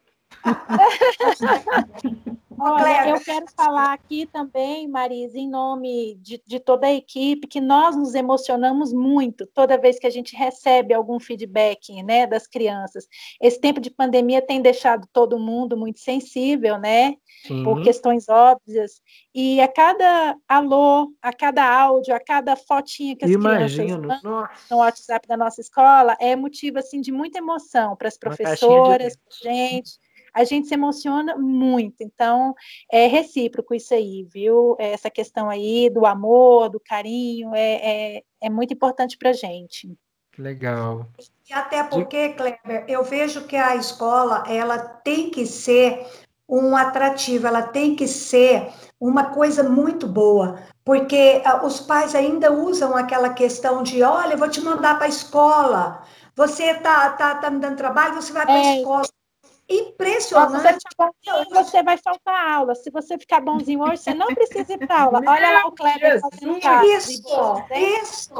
Olha, eu quero falar aqui também, Marisa, em nome de, de, toda a equipe, que nós nos emocionamos muito toda vez que a gente recebe algum feedback né, das crianças. Esse tempo de pandemia tem deixado todo mundo muito sensível, né? Sim. Por questões óbvias. E a cada alô, a cada áudio, a cada fotinha que as Imagino. crianças mandam no WhatsApp da nossa escola é motivo assim, de muita emoção para as professoras, para gente a gente se emociona muito. Então, é recíproco isso aí, viu? Essa questão aí do amor, do carinho, é, é, é muito importante para a gente. Legal. E até porque, Kleber, eu vejo que a escola ela tem que ser um atrativo, ela tem que ser uma coisa muito boa, porque ah, os pais ainda usam aquela questão de, olha, eu vou te mandar para a escola, você tá, tá, tá me dando trabalho, você vai para a é. escola. Impressionante. Você, você vai faltar aula. Se você ficar bonzinho hoje, você não precisa ir para aula. Olha lá o Kleber fazendo caso. Isso, isso.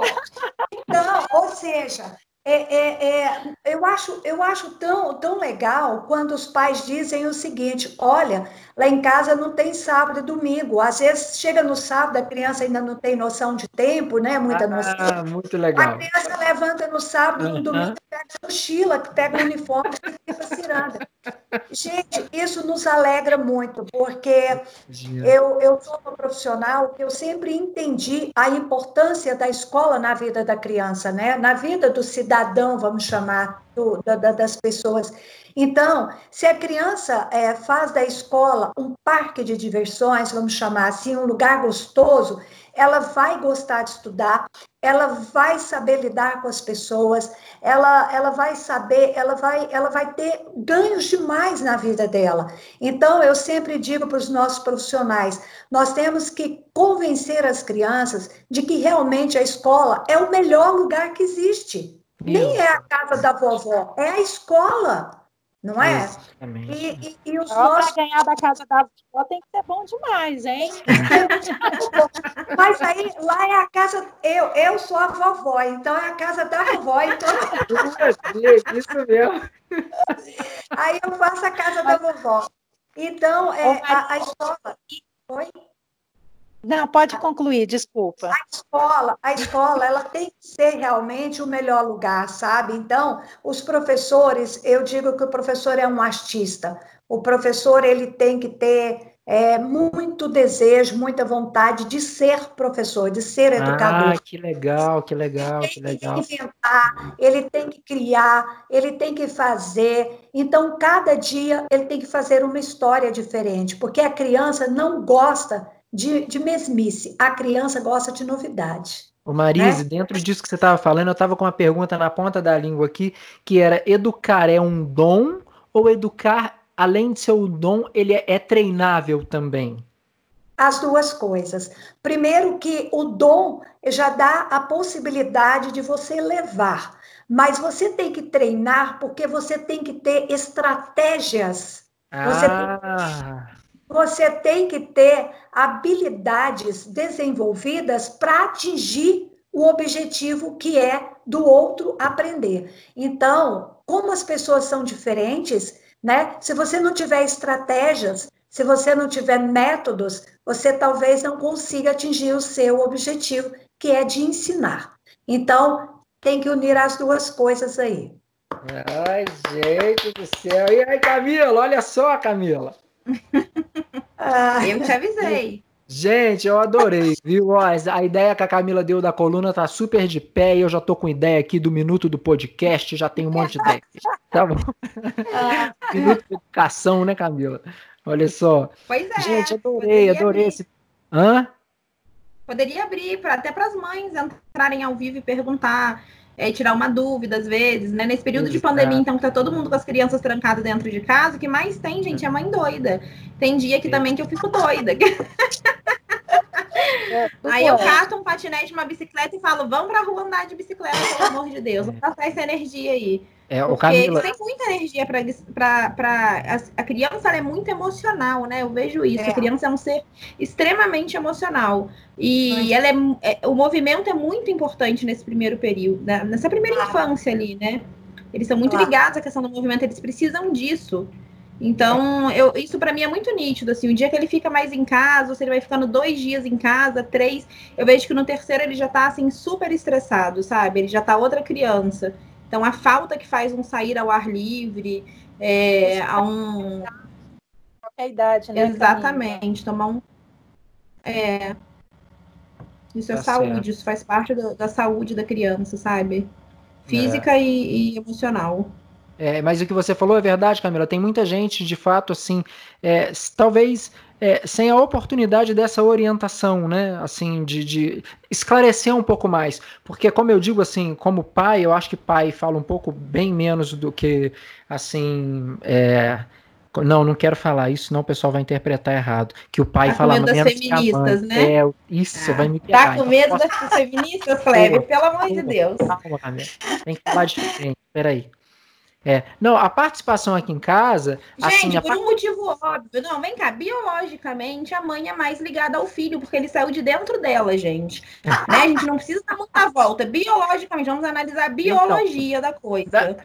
Então, ou seja, é, é, é, eu acho, eu acho tão, tão legal quando os pais dizem o seguinte: olha, lá em casa não tem sábado e domingo. Às vezes chega no sábado, a criança ainda não tem noção de tempo, né? Muita ah, noção. Muito legal. A criança levanta no sábado, no domingo, pega a mochila, pega o uniforme e fica ciranda. Gente, isso nos alegra muito, porque eu, eu sou uma profissional que eu sempre entendi a importância da escola na vida da criança, né? Na vida do cidadão, vamos chamar, do, da, das pessoas. Então, se a criança é, faz da escola um parque de diversões, vamos chamar assim, um lugar gostoso, ela vai gostar de estudar, ela vai saber lidar com as pessoas, ela, ela vai saber, ela vai, ela vai ter ganhos demais na vida dela. Então, eu sempre digo para os nossos profissionais: nós temos que convencer as crianças de que realmente a escola é o melhor lugar que existe. Nem é a casa da vovó, é a escola não é? Exatamente. E, e, e os nossos... Para ganhar da casa da avó tem que ser bom demais, hein? Mas aí, lá é a casa... Eu, eu sou a vovó, então é a casa da vovó. Então... Isso mesmo. Aí eu faço a casa da vovó. Então, é, a, a escola... Oi? Não, pode concluir, desculpa. A escola, a escola, ela tem que ser realmente o melhor lugar, sabe? Então, os professores, eu digo que o professor é um artista. O professor, ele tem que ter é, muito desejo, muita vontade de ser professor, de ser ah, educador. Ah, que legal, que legal, ele que legal. Tem que inventar, ele tem que criar, ele tem que fazer. Então, cada dia ele tem que fazer uma história diferente, porque a criança não gosta de, de mesmice. A criança gosta de novidade. O Marise, né? dentro disso que você estava falando, eu estava com uma pergunta na ponta da língua aqui, que era: educar é um dom ou educar, além de ser um dom, ele é, é treinável também? As duas coisas. Primeiro, que o dom já dá a possibilidade de você levar, mas você tem que treinar porque você tem que ter estratégias. Ah. Você tem que você tem que ter habilidades desenvolvidas para atingir o objetivo que é do outro aprender. Então, como as pessoas são diferentes, né? Se você não tiver estratégias, se você não tiver métodos, você talvez não consiga atingir o seu objetivo, que é de ensinar. Então, tem que unir as duas coisas aí. Ai, gente do céu. E aí, Camila? Olha só, Camila. Ah, eu te avisei. Gente, eu adorei, viu? Ó, a ideia que a Camila deu da coluna tá super de pé e eu já tô com ideia aqui do minuto do podcast, já tenho um monte de ideia. Tá bom? Ah. minuto de educação, né, Camila? Olha só. Pois é. Gente, adorei, adorei esse. Hã? Poderia abrir pra, até para as mães entrarem ao vivo e perguntar é, tirar uma dúvida às vezes, né? Nesse período de pandemia, então, que tá todo mundo com as crianças trancadas dentro de casa, o que mais tem, gente, é mãe doida. Tem dia que também que eu fico doida. É, Aí eu cato um patinete, uma bicicleta e falo, vamos pra rua andar de bicicleta, pelo amor de Deus. Vamos passar essa energia aí. É, o Porque Camila... tem muita energia para a, a criança é muito emocional, né? Eu vejo isso. É. A criança é um ser extremamente emocional. E ela é, é, o movimento é muito importante nesse primeiro período, né? nessa primeira claro. infância ali, né? Eles são muito claro. ligados à questão do movimento, eles precisam disso. Então, eu, isso para mim é muito nítido. Assim, o dia que ele fica mais em casa, ou se ele vai ficando dois dias em casa, três, eu vejo que no terceiro ele já tá assim super estressado, sabe? Ele já tá outra criança. Então, a falta que faz um sair ao ar livre, é, a um. Qualquer idade, né? Exatamente, tomar um. É. Isso é tá saúde, certo. isso faz parte da, da, saúde da criança, sabe? Física é. e, e emocional. É, mas o que você falou é verdade, Camila. Tem muita gente, de fato, assim, é, talvez é, sem a oportunidade dessa orientação, né? Assim, de, de, esclarecer um pouco mais. Porque, como eu digo, assim, como pai, eu acho que pai fala um pouco bem menos do que, assim. É, não, não quero falar isso, senão o pessoal vai interpretar errado. Que o pai tá fala menos das feministas, né? É, isso, ah, vai me pegar. Tá com medo então, das feministas, Cleber? Pelo amor de Deus. Calma. Tem que falar diferente. Peraí. É, não, a participação aqui em casa. Assim, Gente, assim, por um motivo óbvio. Não, vem cá, biologicamente a mãe é mais ligada ao filho, porque ele saiu de dentro dela, gente. né? A gente não precisa dar muita volta. Biologicamente, vamos analisar a biologia então, da coisa.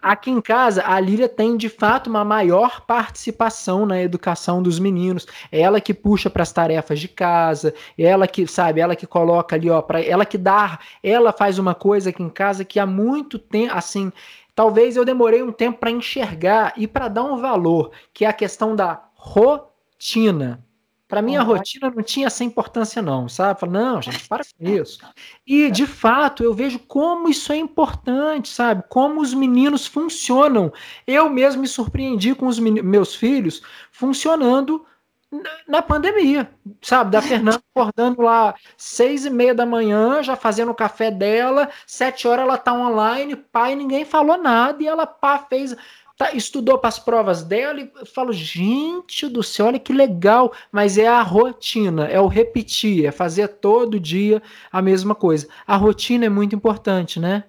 aqui em casa, a Lília tem de fato uma maior participação na educação dos meninos. É ela que puxa para as tarefas de casa, é ela que, sabe, ela que coloca ali, ó, para ela que dá, ela faz uma coisa aqui em casa que há muito tempo, assim, Talvez eu demorei um tempo para enxergar e para dar um valor, que é a questão da rotina. Para mim, a rotina não tinha essa importância, não, sabe? Falei, não, gente, para com isso. E, de fato, eu vejo como isso é importante, sabe? Como os meninos funcionam. Eu mesmo me surpreendi com os meus filhos funcionando na pandemia, sabe? Da Fernanda acordando lá seis e meia da manhã, já fazendo o café dela, sete horas ela tá online, pai, ninguém falou nada e ela pá, fez, tá, estudou para as provas dela e eu falo, gente do céu, olha que legal, mas é a rotina, é o repetir, é fazer todo dia a mesma coisa. A rotina é muito importante, né?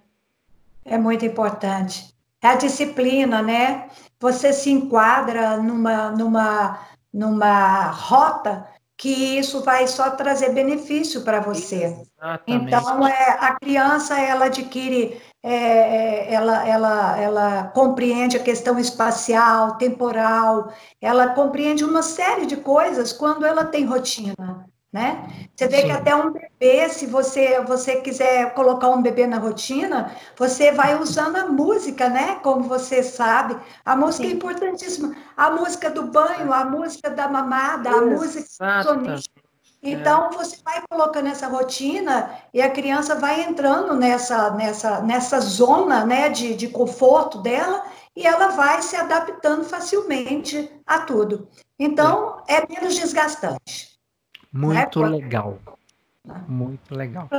É muito importante. É a disciplina, né? Você se enquadra numa, numa numa rota que isso vai só trazer benefício para você. Exatamente. Então, é, a criança, ela adquire, é, é, ela, ela, ela compreende a questão espacial, temporal, ela compreende uma série de coisas quando ela tem rotina né? Você vê Sim. que até um bebê, se você, você quiser colocar um bebê na rotina, você vai usando a música, né? Como você sabe, a música é Sim. é importantíssima. A música do banho, a música da mamada, a música. Então, é. você vai colocando essa rotina e a criança vai entrando nessa, nessa, nessa zona né, de, de conforto dela e ela vai se adaptando facilmente a tudo. Então, é, é menos desgastante. Muito né? legal. Muito legal.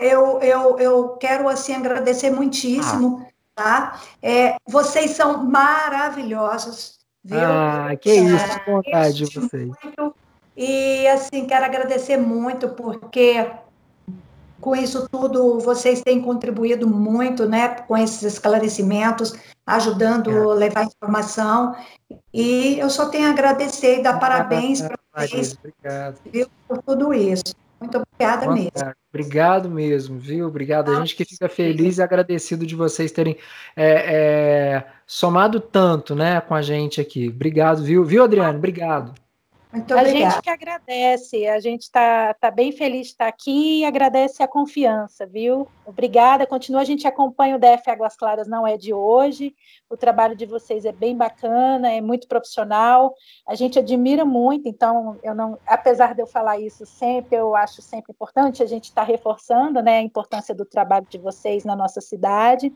Eu, eu, eu quero assim agradecer muitíssimo, ah. tá? É, vocês são maravilhosos. Viu? Ah, que isso, com vontade de vocês. Muito, e assim, quero agradecer muito, porque com isso tudo vocês têm contribuído muito, né, com esses esclarecimentos, ajudando é. a levar informação. E eu só tenho a agradecer e dar parabéns para obrigado. Viu, por tudo isso. Muito obrigada mesmo. Obrigado mesmo, viu? Obrigado. A gente que fica feliz e agradecido de vocês terem é, é, somado tanto né, com a gente aqui. Obrigado, viu? Viu, Adriano? Obrigado. Muito a gente que agradece, a gente está tá bem feliz de estar aqui e agradece a confiança, viu? Obrigada, continua, a gente acompanha o DF Águas Claras, não é de hoje, o trabalho de vocês é bem bacana, é muito profissional, a gente admira muito, então, eu não, apesar de eu falar isso sempre, eu acho sempre importante a gente estar tá reforçando, né, a importância do trabalho de vocês na nossa cidade,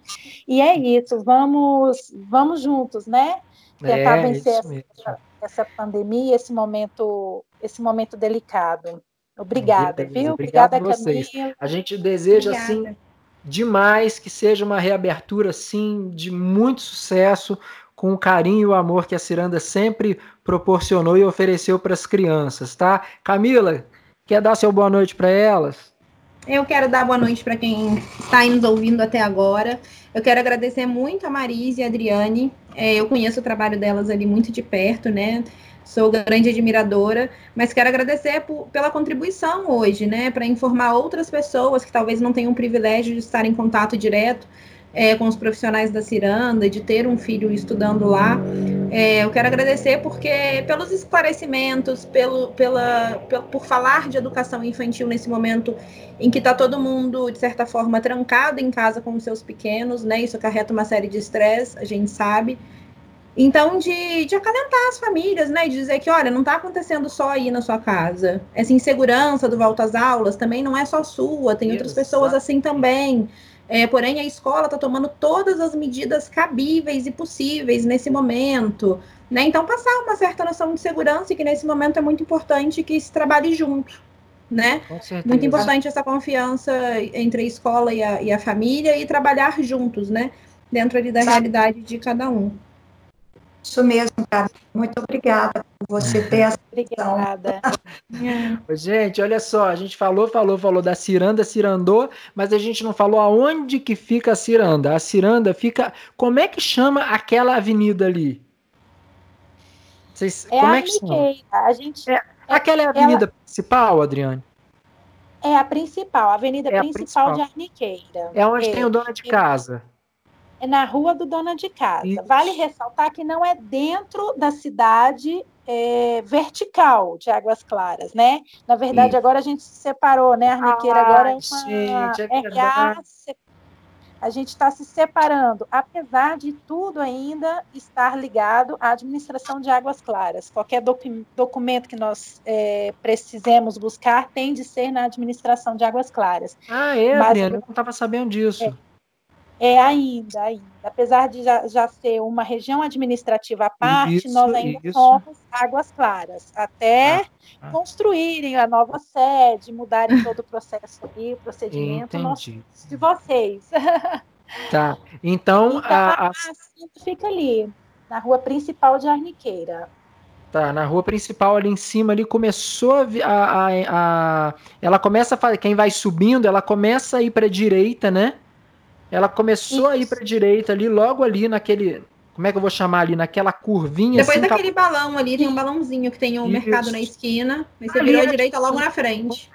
e é isso, vamos, vamos juntos, né, tentar é, vencer essa essa pandemia, esse momento, esse momento delicado. Obrigada, viu? Obrigada, a vocês. Camila. A gente deseja Obrigada. assim demais que seja uma reabertura assim de muito sucesso, com o carinho e o amor que a Ciranda sempre proporcionou e ofereceu para as crianças, tá? Camila, quer dar seu boa noite para elas? Eu quero dar boa noite para quem está nos ouvindo até agora. Eu quero agradecer muito a Marise e a Adriane. É, eu conheço o trabalho delas ali muito de perto, né? Sou grande admiradora, mas quero agradecer por, pela contribuição hoje, né? Para informar outras pessoas que talvez não tenham o privilégio de estar em contato direto é, com os profissionais da Ciranda, de ter um filho estudando lá. É, eu quero agradecer porque pelos esclarecimentos, pelo, pela, pelo, por falar de educação infantil nesse momento em que está todo mundo, de certa forma, trancado em casa com os seus pequenos, né? Isso acarreta uma série de estresse, a gente sabe. Então, de, de acalentar as famílias, né? De dizer que, olha, não está acontecendo só aí na sua casa. Essa insegurança do volta às aulas também não é só sua, tem outras pessoas assim também. É, porém, a escola está tomando todas as medidas cabíveis e possíveis nesse momento. Né? Então, passar uma certa noção de segurança e que nesse momento é muito importante que se trabalhe junto. Né? Muito importante essa confiança entre a escola e a, e a família e trabalhar juntos, né? Dentro ali da realidade de cada um. Isso mesmo, cara. Muito obrigada por você ter essa. obrigada. gente, olha só, a gente falou, falou, falou da Ciranda, Cirandô, mas a gente não falou aonde que fica a Ciranda. A Ciranda fica. Como é que chama aquela avenida ali? Vocês, é como é que chama? A gente. É, aquela é a avenida ela... principal, Adriane? É a principal, a avenida é principal, a principal, de Arniqueira. É onde é, tem o dono de casa é na rua do dona de casa. Isso. Vale ressaltar que não é dentro da cidade é, vertical de Águas Claras, né? Na verdade, Isso. agora a gente se separou, né? A Arniqueira ah, agora é uma gente, é RA, a gente está se separando, apesar de tudo ainda estar ligado à administração de águas claras. Qualquer docu documento que nós é, precisemos buscar tem de ser na administração de águas claras. Ah, é, Mas, Adriana, eu não estava sabendo disso. É, É, ainda, ainda. Apesar de já, já ser uma região administrativa à parte, isso, nós ainda isso. somos Águas Claras, até ah, ah. construírem a nova sede, mudarem todo o processo ali, o procedimento nós, de vocês. Tá. Então, então a, a... fica ali, na rua principal de Arniqueira. Tá, na rua principal ali em cima ali começou a, a, a ela começa a fazer, quem vai subindo, ela começa a ir para a direita, né? Ela começou Isso. a ir para a direita ali, logo ali naquele, como é que eu vou chamar ali, naquela curvinha Depois assim, daquele cap... balão ali, tem um balãozinho que tem um Isso. mercado na esquina, aí você ali virou a é direita logo na frente.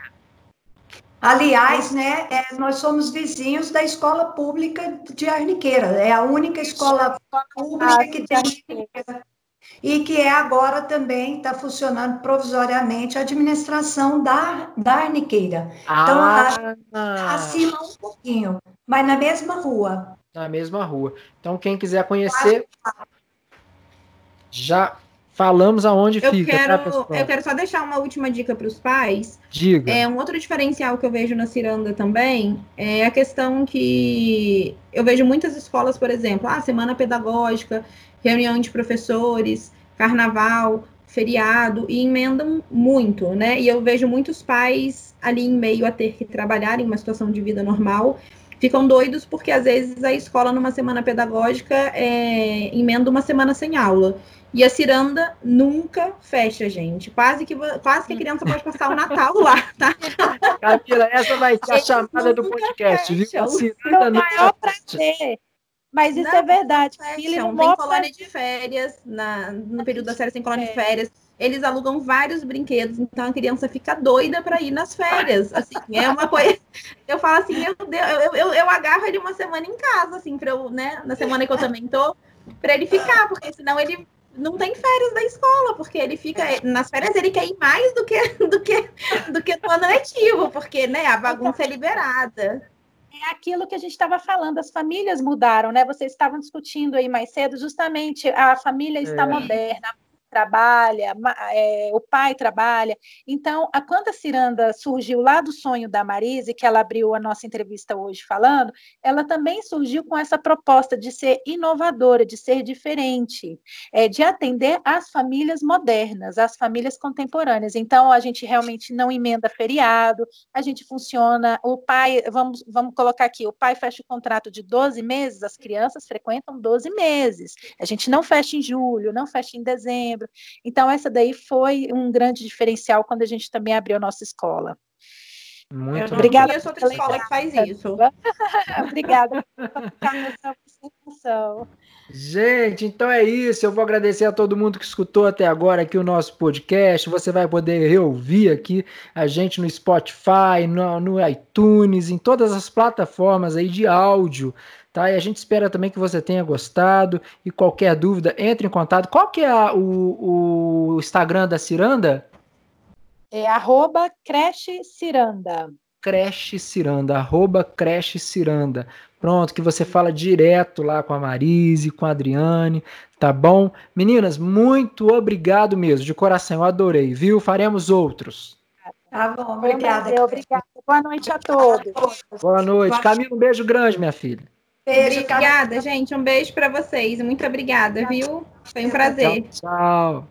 Aliás, né, é, nós somos vizinhos da escola pública de Arniqueira, é a única escola pública que tem e que é agora também está funcionando provisoriamente a administração da, da Arniqueira. Então, ah. acima um pouquinho, mas na mesma rua. Na mesma rua. Então, quem quiser conhecer, já falamos aonde eu fica. Tá, quero, tá, eu quero só deixar uma última dica para os pais. Diga. É, um outro diferencial que eu vejo na Ciranda também é a questão que eu vejo muitas escolas, por exemplo, a ah, semana pedagógica, reunião de professores, carnaval, feriado, e emendam muito, né? E eu vejo muitos pais ali em meio a ter que trabalhar em uma situação de vida normal ficam doidos porque às vezes a escola numa semana pedagógica é, emenda uma semana sem aula. E a ciranda nunca fecha, gente. Quase que, quase que a criança pode passar o Natal lá, tá? Camila, essa vai ser a chamada do podcast, viu? A ciranda nunca maior prazer. Mas isso não, é verdade. Não, não tem colônia de férias, na, no período das férias tem colônia é. de férias. Eles alugam vários brinquedos, então a criança fica doida para ir nas férias. Assim, é uma coisa. Eu falo assim, meu Deus, eu, eu, eu agarro ele uma semana em casa, assim, para eu, né? Na semana que eu também tô, para ele ficar, porque senão ele não tem férias da escola, porque ele fica nas férias ele quer ir mais do que do que do que no ano letivo, porque né, a bagunça é liberada. É aquilo que a gente estava falando, as famílias mudaram, né? Vocês estavam discutindo aí mais cedo, justamente a família está é. moderna, trabalha, é, o pai trabalha. Então, a quando a ciranda surgiu lá do sonho da Marise, que ela abriu a nossa entrevista hoje falando, ela também surgiu com essa proposta de ser inovadora, de ser diferente, é, de atender às famílias modernas, às famílias contemporâneas. Então, a gente realmente não emenda feriado, a gente funciona, o pai, vamos, vamos colocar aqui, o pai fecha o contrato de 12 meses, as crianças frequentam 12 meses. A gente não fecha em julho, não fecha em dezembro, então, essa daí foi um grande diferencial quando a gente também abriu a nossa escola. Muito eu obrigada. conheço outra escola que faz isso. obrigada Gente, então é isso. Eu vou agradecer a todo mundo que escutou até agora aqui o nosso podcast. Você vai poder reouvir aqui a gente no Spotify, no, no iTunes, em todas as plataformas aí de áudio. Tá? E a gente espera também que você tenha gostado. E qualquer dúvida, entre em contato. Qual que é a, o, o Instagram da Ciranda? É arroba creche Ciranda. Creche Ciranda, arroba creche Ciranda. Pronto, que você fala direto lá com a Marise, com a Adriane, tá bom? Meninas, muito obrigado mesmo, de coração, eu adorei, viu? Faremos outros. Tá bom, obrigada. Obrigada. Boa noite a todos. Boa noite. Camila, um beijo grande, minha filha. Beijo, obrigada, gente. Um beijo para vocês. Muito obrigada, viu? Foi um prazer. Tchau, tchau.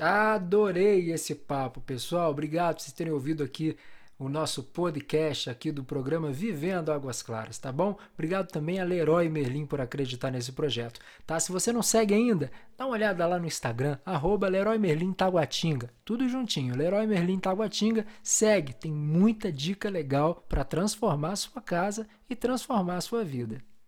Adorei esse papo, pessoal. Obrigado por vocês terem ouvido aqui o nosso podcast aqui do programa Vivendo Águas Claras, tá bom? Obrigado também a Leroy Merlin por acreditar nesse projeto, tá? Se você não segue ainda, dá uma olhada lá no Instagram, arroba Leroy Merlin Taguatinga, tudo juntinho, Leroy Merlin Taguatinga, segue, tem muita dica legal para transformar a sua casa e transformar a sua vida.